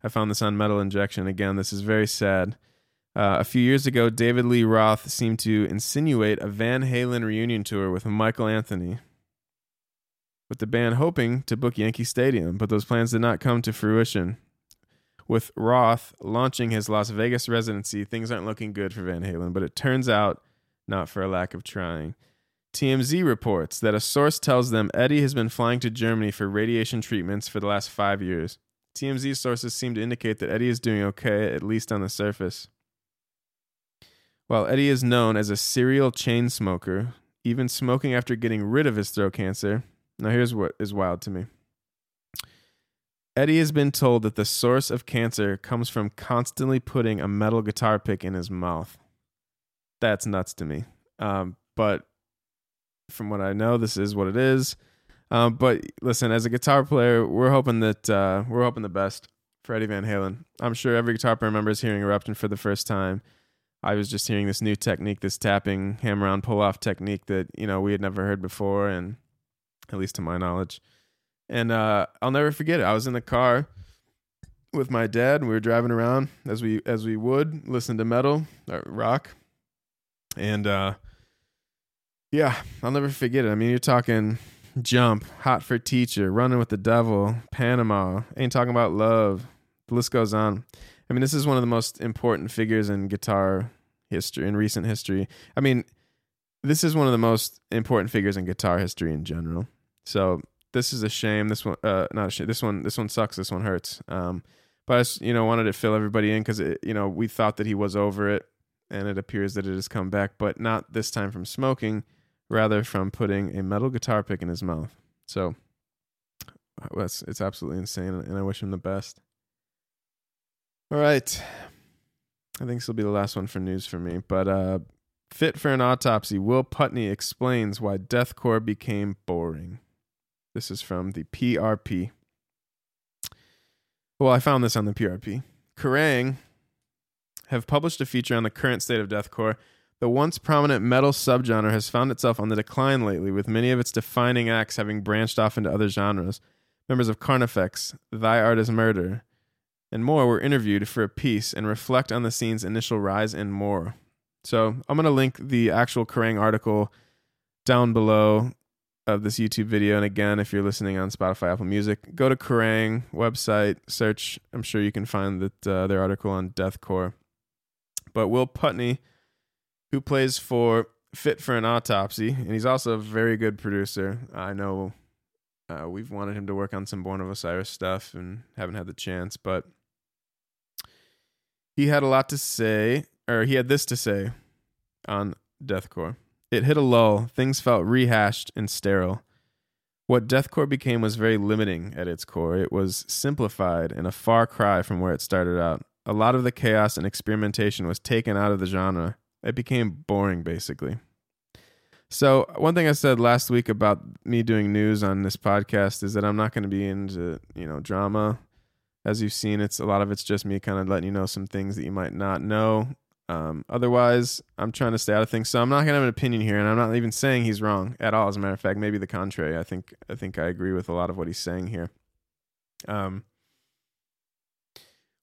I found this on Metal Injection. Again, this is very sad. Uh, a few years ago, David Lee Roth seemed to insinuate a Van Halen reunion tour with Michael Anthony, with the band hoping to book Yankee Stadium, but those plans did not come to fruition. With Roth launching his Las Vegas residency, things aren't looking good for Van Halen, but it turns out not for a lack of trying. TMZ reports that a source tells them Eddie has been flying to Germany for radiation treatments for the last five years. TMZ sources seem to indicate that Eddie is doing okay, at least on the surface. While Eddie is known as a serial chain smoker, even smoking after getting rid of his throat cancer. Now, here's what is wild to me Eddie has been told that the source of cancer comes from constantly putting a metal guitar pick in his mouth. That's nuts to me. Um, but from what I know, this is what it is. Um, but listen, as a guitar player, we're hoping that uh, we're hoping the best for Eddie Van Halen. I'm sure every guitar player remembers hearing Eruption for the first time. I was just hearing this new technique, this tapping hammer on pull off technique that you know we had never heard before, and at least to my knowledge. And uh, I'll never forget it. I was in the car with my dad, and we were driving around as we as we would listen to metal, or rock, and uh, yeah, I'll never forget it. I mean, you're talking jump, hot for teacher, running with the devil, Panama, ain't talking about love. The list goes on. I mean, this is one of the most important figures in guitar history, in recent history. I mean, this is one of the most important figures in guitar history in general. So this is a shame. This one, uh, not a shame. This one, this one sucks. This one hurts. Um, but I just, you know, wanted to fill everybody in because you know we thought that he was over it, and it appears that it has come back, but not this time from smoking, rather from putting a metal guitar pick in his mouth. So, it's it's absolutely insane, and I wish him the best. All right. I think this will be the last one for news for me. But uh, fit for an autopsy, Will Putney explains why deathcore became boring. This is from the PRP. Well, I found this on the PRP. Kerrang have published a feature on the current state of deathcore. The once prominent metal subgenre has found itself on the decline lately, with many of its defining acts having branched off into other genres. Members of Carnifex, Thy Art is Murder, and more were interviewed for a piece and reflect on the scene's initial rise and more. So I'm going to link the actual Kerrang article down below of this YouTube video. And again, if you're listening on Spotify, Apple Music, go to Kerrang website, search. I'm sure you can find that uh, their article on deathcore. But Will Putney, who plays for Fit for an Autopsy, and he's also a very good producer. I know uh, we've wanted him to work on some Born of Osiris stuff and haven't had the chance, but he had a lot to say, or he had this to say on Deathcore. It hit a lull. Things felt rehashed and sterile. What Deathcore became was very limiting at its core. It was simplified and a far cry from where it started out. A lot of the chaos and experimentation was taken out of the genre. It became boring, basically. So, one thing I said last week about me doing news on this podcast is that I'm not going to be into, you know, drama as you've seen, it's a lot of it's just me kind of letting you know some things that you might not know. Um, otherwise, I'm trying to stay out of things, so I'm not gonna have an opinion here, and I'm not even saying he's wrong at all. As a matter of fact, maybe the contrary. I think I think I agree with a lot of what he's saying here. Um,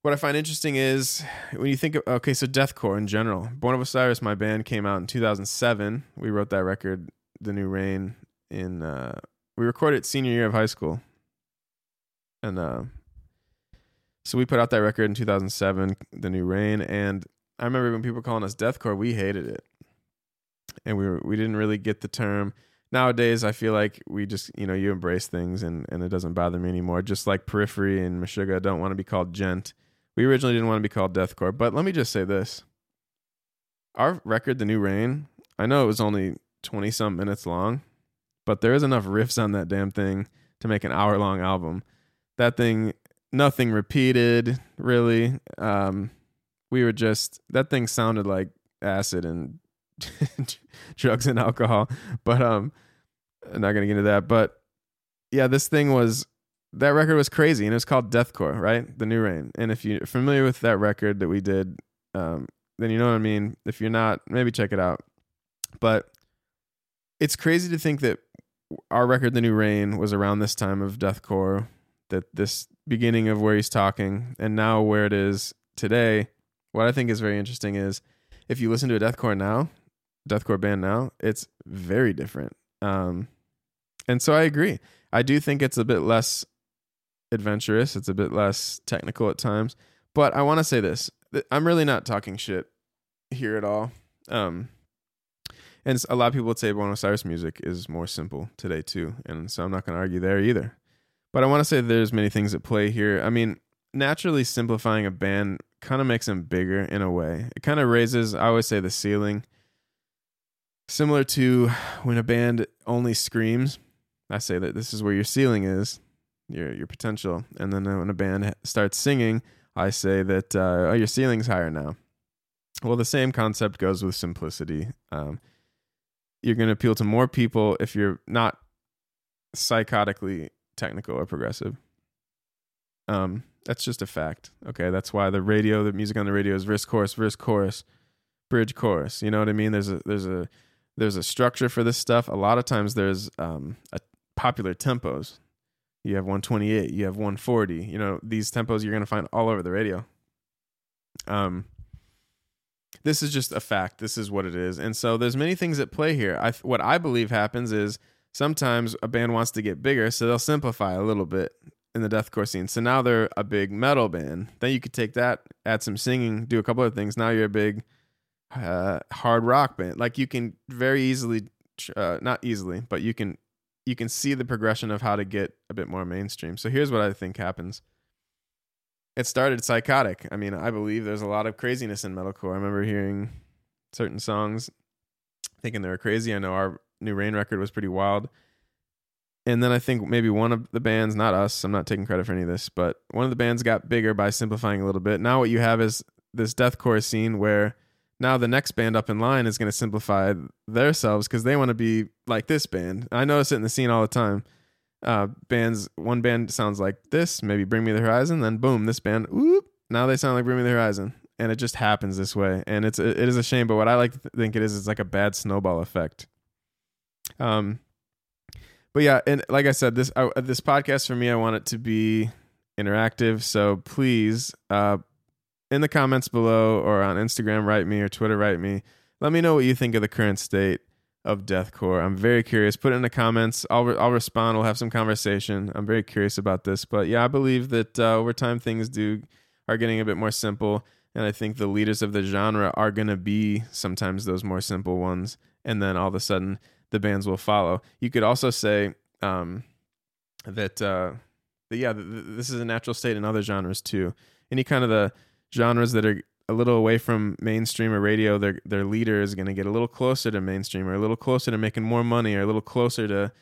what I find interesting is when you think of okay, so deathcore in general. Born of Osiris, my band came out in 2007. We wrote that record, The New Rain, in uh, we recorded senior year of high school, and uh, so we put out that record in 2007, The New Rain, and I remember when people were calling us deathcore, we hated it, and we were we didn't really get the term. Nowadays, I feel like we just you know you embrace things and and it doesn't bother me anymore. Just like Periphery and Meshuggah don't want to be called djent. We originally didn't want to be called deathcore, but let me just say this: our record, The New Rain, I know it was only 20 some minutes long, but there is enough riffs on that damn thing to make an hour long album. That thing nothing repeated really. Um, we were just that thing sounded like acid and drugs and alcohol, but um, I'm not gonna get into that. But yeah, this thing was that record was crazy, and it was called Deathcore, right? The New Rain. And if you're familiar with that record that we did, um, then you know what I mean. If you're not, maybe check it out. But it's crazy to think that our record, The New Rain, was around this time of deathcore. That this beginning of where he's talking, and now where it is today. What I think is very interesting is if you listen to a deathcore now, deathcore band now, it's very different. Um, and so I agree. I do think it's a bit less adventurous. It's a bit less technical at times. But I want to say this: I'm really not talking shit here at all. Um, and a lot of people would say Born of Osiris music is more simple today too, and so I'm not going to argue there either. But I want to say there's many things at play here. I mean, naturally simplifying a band kind of makes them bigger in a way. It kind of raises, I always say, the ceiling. Similar to when a band only screams, I say that this is where your ceiling is, your your potential. And then when a band starts singing, I say that uh, oh, your ceiling's higher now. Well, the same concept goes with simplicity. Um, you're going to appeal to more people if you're not psychotically technical or progressive. Um, that's just a fact. Okay, that's why the radio, the music on the radio is verse chorus, verse chorus, bridge chorus. You know what I mean? There's a there's a there's a structure for this stuff. A lot of times there's um, a popular tempos. You have 128, you have 140. You know these tempos you're gonna find all over the radio. Um, this is just a fact. This is what it is. And so there's many things at play here. I what I believe happens is sometimes a band wants to get bigger, so they'll simplify a little bit in the deathcore scene. So now they're a big metal band. Then you could take that, add some singing, do a couple of things. Now you're a big uh, hard rock band. Like you can very easily, uh, not easily, but you can you can see the progression of how to get a bit more mainstream. So here's what I think happens it started psychotic. I mean, I believe there's a lot of craziness in metalcore. I remember hearing certain songs thinking they were crazy. I know our new Rain record was pretty wild. And then I think maybe one of the bands, not us, I'm not taking credit for any of this, but one of the bands got bigger by simplifying a little bit. Now what you have is this deathcore scene where now the next band up in line is going to simplify themselves because they want to be like this band. I notice it in the scene all the time. Uh, bands one band sounds like this maybe bring me the horizon then boom this band whoop now they sound like bring me the horizon. And it just happens this way. And it's it is a shame but what i like to think it is it's like a bad snowball effect. Um but yeah and like i said this I, this podcast for me i want it to be interactive. So please uh in the comments below or on instagram write me or twitter write me let me know what you think of the current state of deathcore. I'm very curious. Put it in the comments. I'll re- I'll respond. We'll have some conversation. I'm very curious about this. But yeah, I believe that uh, over time things do are getting a bit more simple, and I think the leaders of the genre are to be sometimes those more simple ones, and then all of a sudden the bands will follow. You could also say um, that uh, that yeah, th- this is a natural state in other genres too. Any kind of the genres that are a little away from mainstream or radio, their their leader is going to get a little closer to mainstream or a little closer to making more money or a little closer to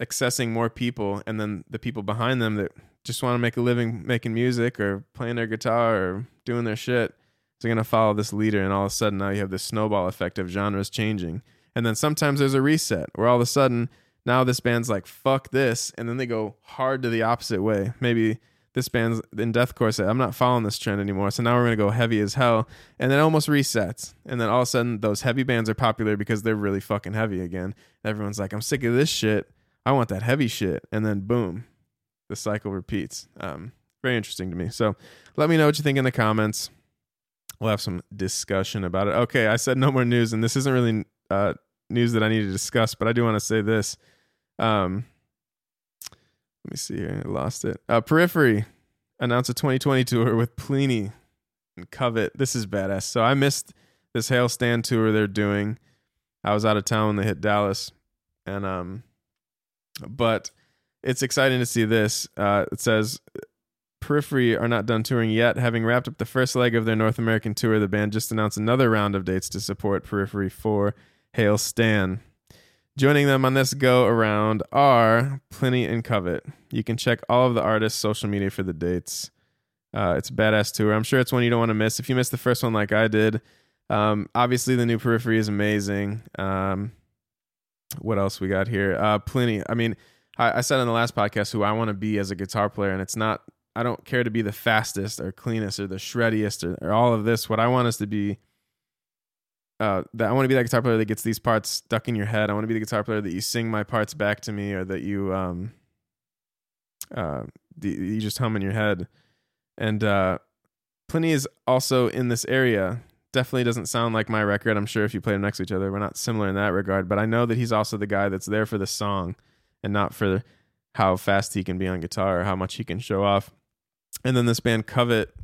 accessing more people, and then the people behind them that just want to make a living making music or playing their guitar or doing their shit, they're going to follow this leader, and all of a sudden now you have this snowball effect of genres changing, and then sometimes there's a reset where all of a sudden now this band's like fuck this, and then they go hard to the opposite way, maybe this band's in deathcore said, I'm not following this trend anymore. So now we're gonna go heavy as hell. And then almost resets. And then all of a sudden those heavy bands are popular because they're really fucking heavy again. Everyone's like, I'm sick of this shit. I want that heavy shit. And then boom, the cycle repeats. Um, very interesting to me. So let me know what you think in the comments. We'll have some discussion about it. Okay, I said no more news, and this isn't really uh, news that I need to discuss, but I do want to say this. Um, let me see here. I lost it. Uh, Periphery announced a 2020 tour with Plini and Covet. This is badass. So I missed this Hail Stan tour they're doing. I was out of town when they hit Dallas, and um, but it's exciting to see this. Uh, it says Periphery are not done touring yet. Having wrapped up the first leg of their North American tour, the band just announced another round of dates to support Periphery for Hail Stan. Joining them on this go around are Plini and Covet. You can check all of the artists' social media for the dates. Uh, it's a badass tour. I'm sure it's one you don't want to miss. If you missed the first one like I did, um, obviously the new Periphery is amazing. Um, what else we got here? Uh. I mean, I, I said in the last podcast who I want to be as a guitar player, and it's not. I don't care to be the fastest or cleanest or the shreddiest or, or all of this. What I want is to be uh, that I want to be that guitar player that gets these parts stuck in your head. I want to be the guitar player that you sing my parts back to me, or that you um, uh, you just hum in your head. And uh, Plini is also in this area. Definitely doesn't sound like my record. I'm sure if you play them next to each other, we're not similar in that regard. But I know that he's also the guy that's there for the song, and not for how fast he can be on guitar or how much he can show off. And then this band Covet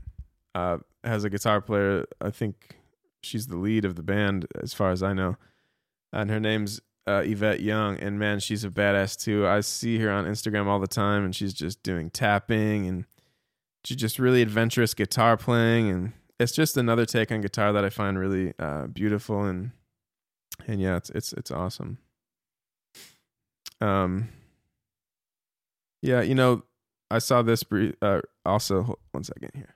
uh, has a guitar player. I think she's the lead of the band, as far as I know, and her name's uh, Yvette Young. And man, she's a badass too. I see her on Instagram all the time, and she's just doing tapping and she's just really adventurous guitar playing, and it's just another take on guitar that I find really uh, beautiful and and yeah, it's it's it's awesome. Um, yeah, you know, I saw this uh, also. One second here.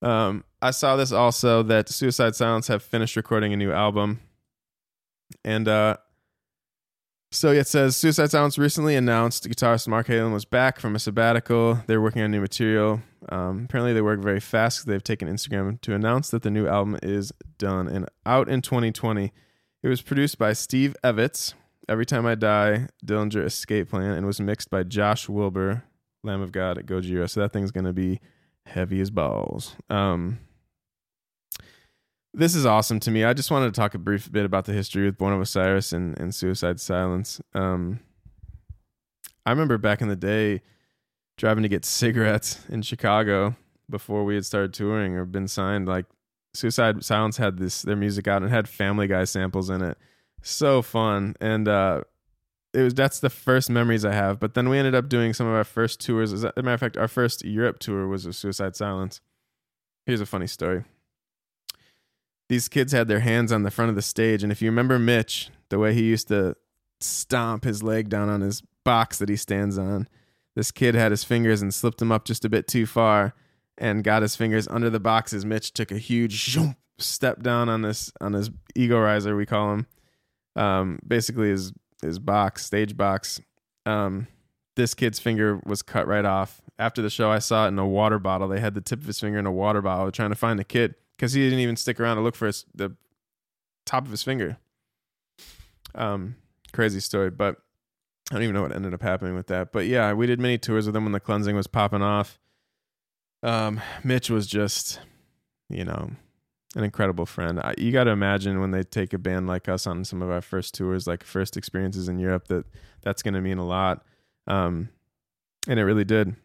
Um, I saw this also that Suicide Silence have finished recording a new album, and uh, so it says Suicide Silence recently announced guitarist Mark Heylmun was back from a sabbatical. They're working on new material. Um, apparently, they work very fast. They've taken Instagram to announce that the new album is done and out in 2020. It was produced by Steve Evetts, Every Time I Die, Dillinger Escape Plan, and was mixed by Josh Wilbur, Lamb of God at Gojira. So that thing's going to be heavy as balls. Um, this is awesome to me. I just wanted to talk a brief bit about the history with Born of Osiris and, and Suicide Silence. Um, I remember back in the day driving to get cigarettes in Chicago before we had started touring or been signed. Like Suicide Silence had this their music out and had Family Guy samples in it. So fun and uh, it was that's the first memories I have. But then we ended up doing some of our first tours. As a matter of fact, our first Europe tour was with Suicide Silence. Here's a funny story. These kids had their hands on the front of the stage, and if you remember Mitch, the way he used to stomp his leg down on his box that he stands on, this kid had his fingers and slipped them up just a bit too far, and got his fingers under the boxes. Mitch took a huge step down on this on his ego riser, we call him. Um, basically, his his box, stage box. Um, this kid's finger was cut right off. After the show, I saw it in a water bottle. They had the tip of his finger in a water bottle, trying to find the kid because he didn't even stick around to look for his, the top of his finger. Um, crazy story, but I don't even know what ended up happening with that. But yeah, we did many tours with him when the cleansing was popping off. Um, Mitch was just, you know, an incredible friend. I, you got to imagine when they take a band like us on some of our first tours, like first experiences in Europe, that that's going to mean a lot. Um, and it really did.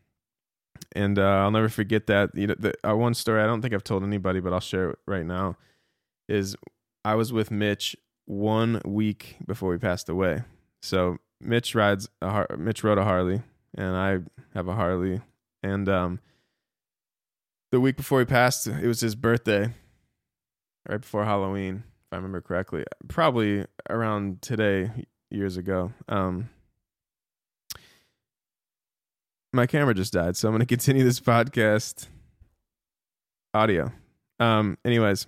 And uh, I'll never forget that. You know, the uh, one story I don't think I've told anybody, but I'll share it right now. Is I was with Mitch one week before he passed away. So Mitch rides a Har- Mitch rode a Harley, and I have a Harley. And um, the week before he passed, it was his birthday, right before Halloween, if I remember correctly. Probably around today, years ago. Um, my camera just died, so I'm going to continue this podcast audio. Um, anyways,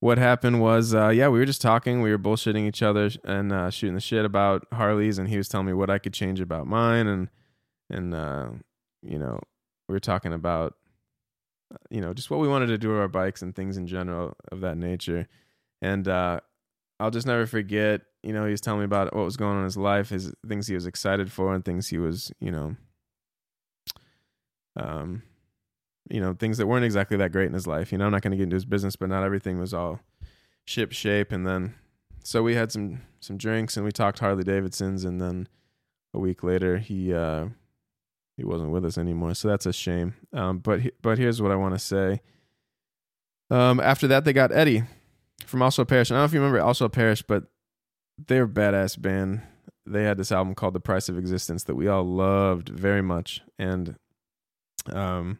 what happened was, uh, yeah, we were just talking. We were bullshitting each other and uh, shooting the shit about Harleys, and he was telling me what I could change about mine, and and uh, you know, we were talking about you know, just what we wanted to do with our bikes and things in general of that nature. And uh, I'll just never forget, you know, he was telling me about what was going on in his life, his things he was excited for, and things he was, you know, um, you know, things that weren't exactly that great in his life. You know, I'm not going to get into his business, but not everything was all ship shape. And then, so we had some some drinks and we talked Harley Davidsons, and then a week later, he uh, he wasn't with us anymore. So that's a shame. Um, but but here's what I want to say. Um, after that, they got Eddie from All Shall Perish. I don't know if you remember All Shall Perish, but they're a badass band. They had this album called The Price of Existence that we all loved very much, and um,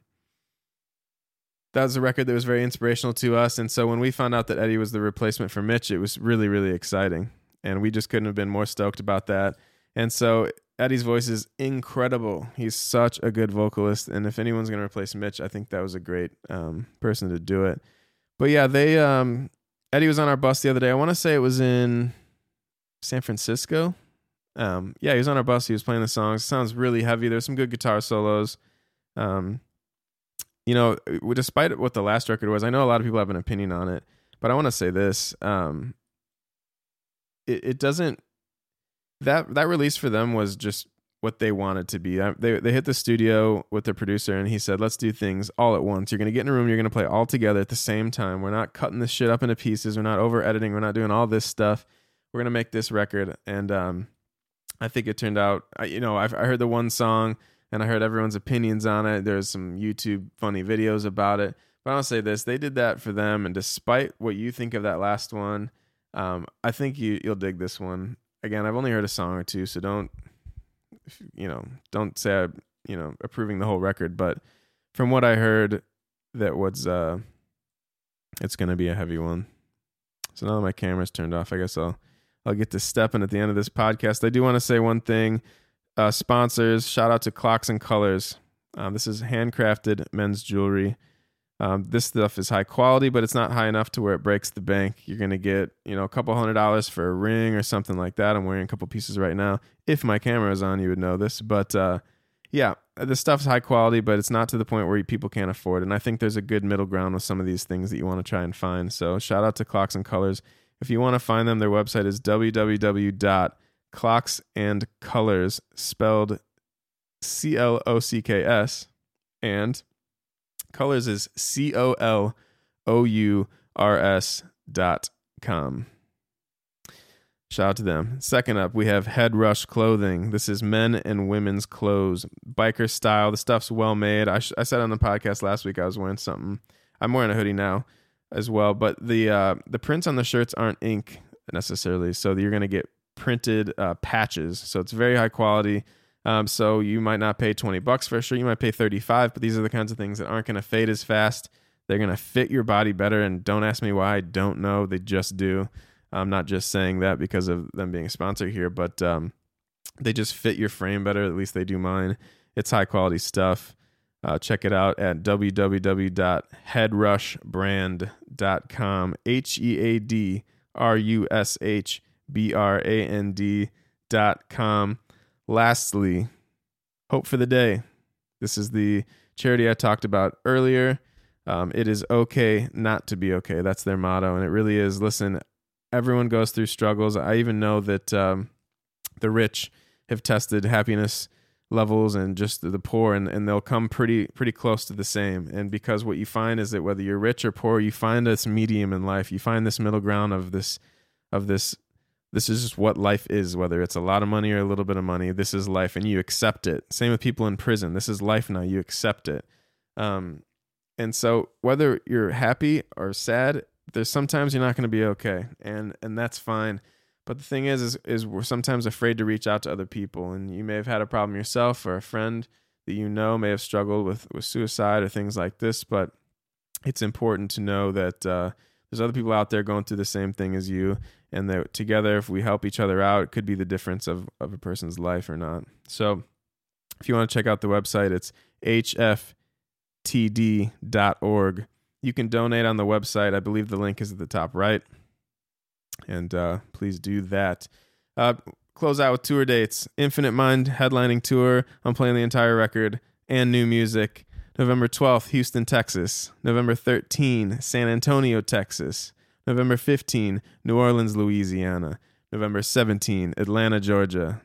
that was a record that was very inspirational to us. And so when we found out that Eddie was the replacement for Mitch, it was really really exciting, and we just couldn't have been more stoked about that. And so Eddie's voice is incredible. He's such a good vocalist, and if anyone's gonna replace Mitch, I think that was a great um, person to do it. But yeah, they um, Eddie was on our bus the other day. I want to say it was in San Francisco. Um, yeah, he was on our bus. He was playing the songs. It sounds really heavy. There's some good guitar solos. Um, you know, despite what the last record was, I know a lot of people have an opinion on it, but I want to say this: um, it, it doesn't that that release for them was just what they wanted to be. They they hit the studio with their producer and he said, "Let's do things all at once. You're going to get in a room, you're going to play all together at the same time. We're not cutting this shit up into pieces. We're not over editing. We're not doing all this stuff. We're going to make this record." And um, I think it turned out. You know, I've, I heard the one song and I heard everyone's opinions on it. There's some YouTube funny videos about it. But I'll say this: they did that for them, and despite what you think of that last one, um, I think you you'll dig this one again, I've only heard a song or two, so don't you know, don't say I, you know, approving the whole record, but from what I heard that was uh it's to be a heavy one. So now that my camera's turned off, I guess I'll I'll get to stepping at the end of this podcast. I do want to say one thing. Uh, sponsors, shout out to Clocks and Colors. Um, this is handcrafted men's jewelry. Um, this stuff is high quality, but it's not high enough to where it breaks the bank. You're gonna get, you know, a couple hundred dollars for a ring or something like that. I'm wearing a couple pieces right now. If my camera is on, you would know this. But uh, yeah, the stuff's high quality, but it's not to the point where people can't afford. it. And I think there's a good middle ground with some of these things that you want to try and find. So shout out to Clocks and Colors. If you want to find them, their website is www.clocksandcolors spelled C L O C K S and Colors is C O L O U R S dot com. Shout out to them. Second up, we have Head Rush Clothing. This is men and women's clothes, biker style. The stuff's well made. I, sh- I said on the podcast last week I was wearing something. I'm wearing a hoodie now as well, but the uh, the prints on the shirts aren't ink necessarily, so you're gonna get printed uh, patches. So it's very high quality. Um, so you might not pay 20 bucks for a shirt, you might pay 35, but these are the kinds of things that aren't going to fade as fast. They're going to fit your body better. And don't ask me why. I don't know. They just do. I'm not just saying that because of them being a sponsor here, but um, they just fit your frame better. At least they do mine. It's high quality stuff. Uh, check it out at www.headrushbrand.com. H E A D R U S H B R A N D.com. Lastly, hope for the day. This is the charity I talked about earlier. Um, it is okay not to be okay. That's their motto. And it really is listen, everyone goes through struggles. I even know that um, the rich have tested happiness levels and just the poor and, and they'll come pretty pretty close to the same and because what you find is that whether you're rich or poor you find this medium in life you find this middle ground of this of this this is just what life is, whether it's a lot of money or a little bit of money. This is life, and you accept it. Same with people in prison. This is life now. You accept it. Um, and so, whether you're happy or sad, there's sometimes you're not going to be okay, and and that's fine. But the thing is, is, is we're sometimes afraid to reach out to other people, and you may have had a problem yourself, or a friend that you know may have struggled with with suicide or things like this. But it's important to know that uh, there's other people out there going through the same thing as you and that together if we help each other out it could be the difference of, of a person's life or not. So if you want to check out the website it's hftd.org you can donate on the website. I believe the link is at the top right. And uh, please do that. Uh, close out with tour dates. Infinite mind headlining tour. I'm playing the entire record and new music. November 12th, Houston, Texas. November 13, San Antonio, Texas. November 15, New Orleans, Louisiana. November 17, Atlanta, Georgia.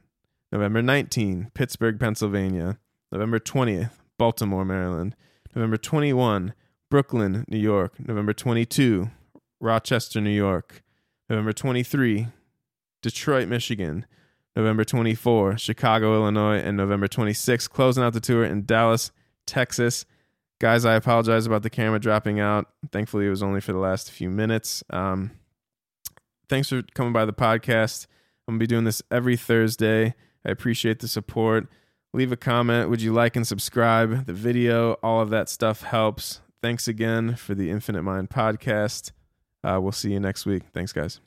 November 19, Pittsburgh, Pennsylvania. November 20th, Baltimore, Maryland. November 21, Brooklyn, New York. November 22, Rochester, New York. November 23, Detroit, Michigan. November 24, Chicago, Illinois. And November 26, closing out the tour in Dallas, Texas. Guys, I apologize about the camera dropping out. Thankfully, it was only for the last few minutes. Um, thanks for coming by the podcast. I'm going to be doing this every Thursday. I appreciate the support. Leave a comment. Would you like and subscribe? The video, all of that stuff helps. Thanks again for the Infinite Mind podcast. Uh, we'll see you next week. Thanks, guys.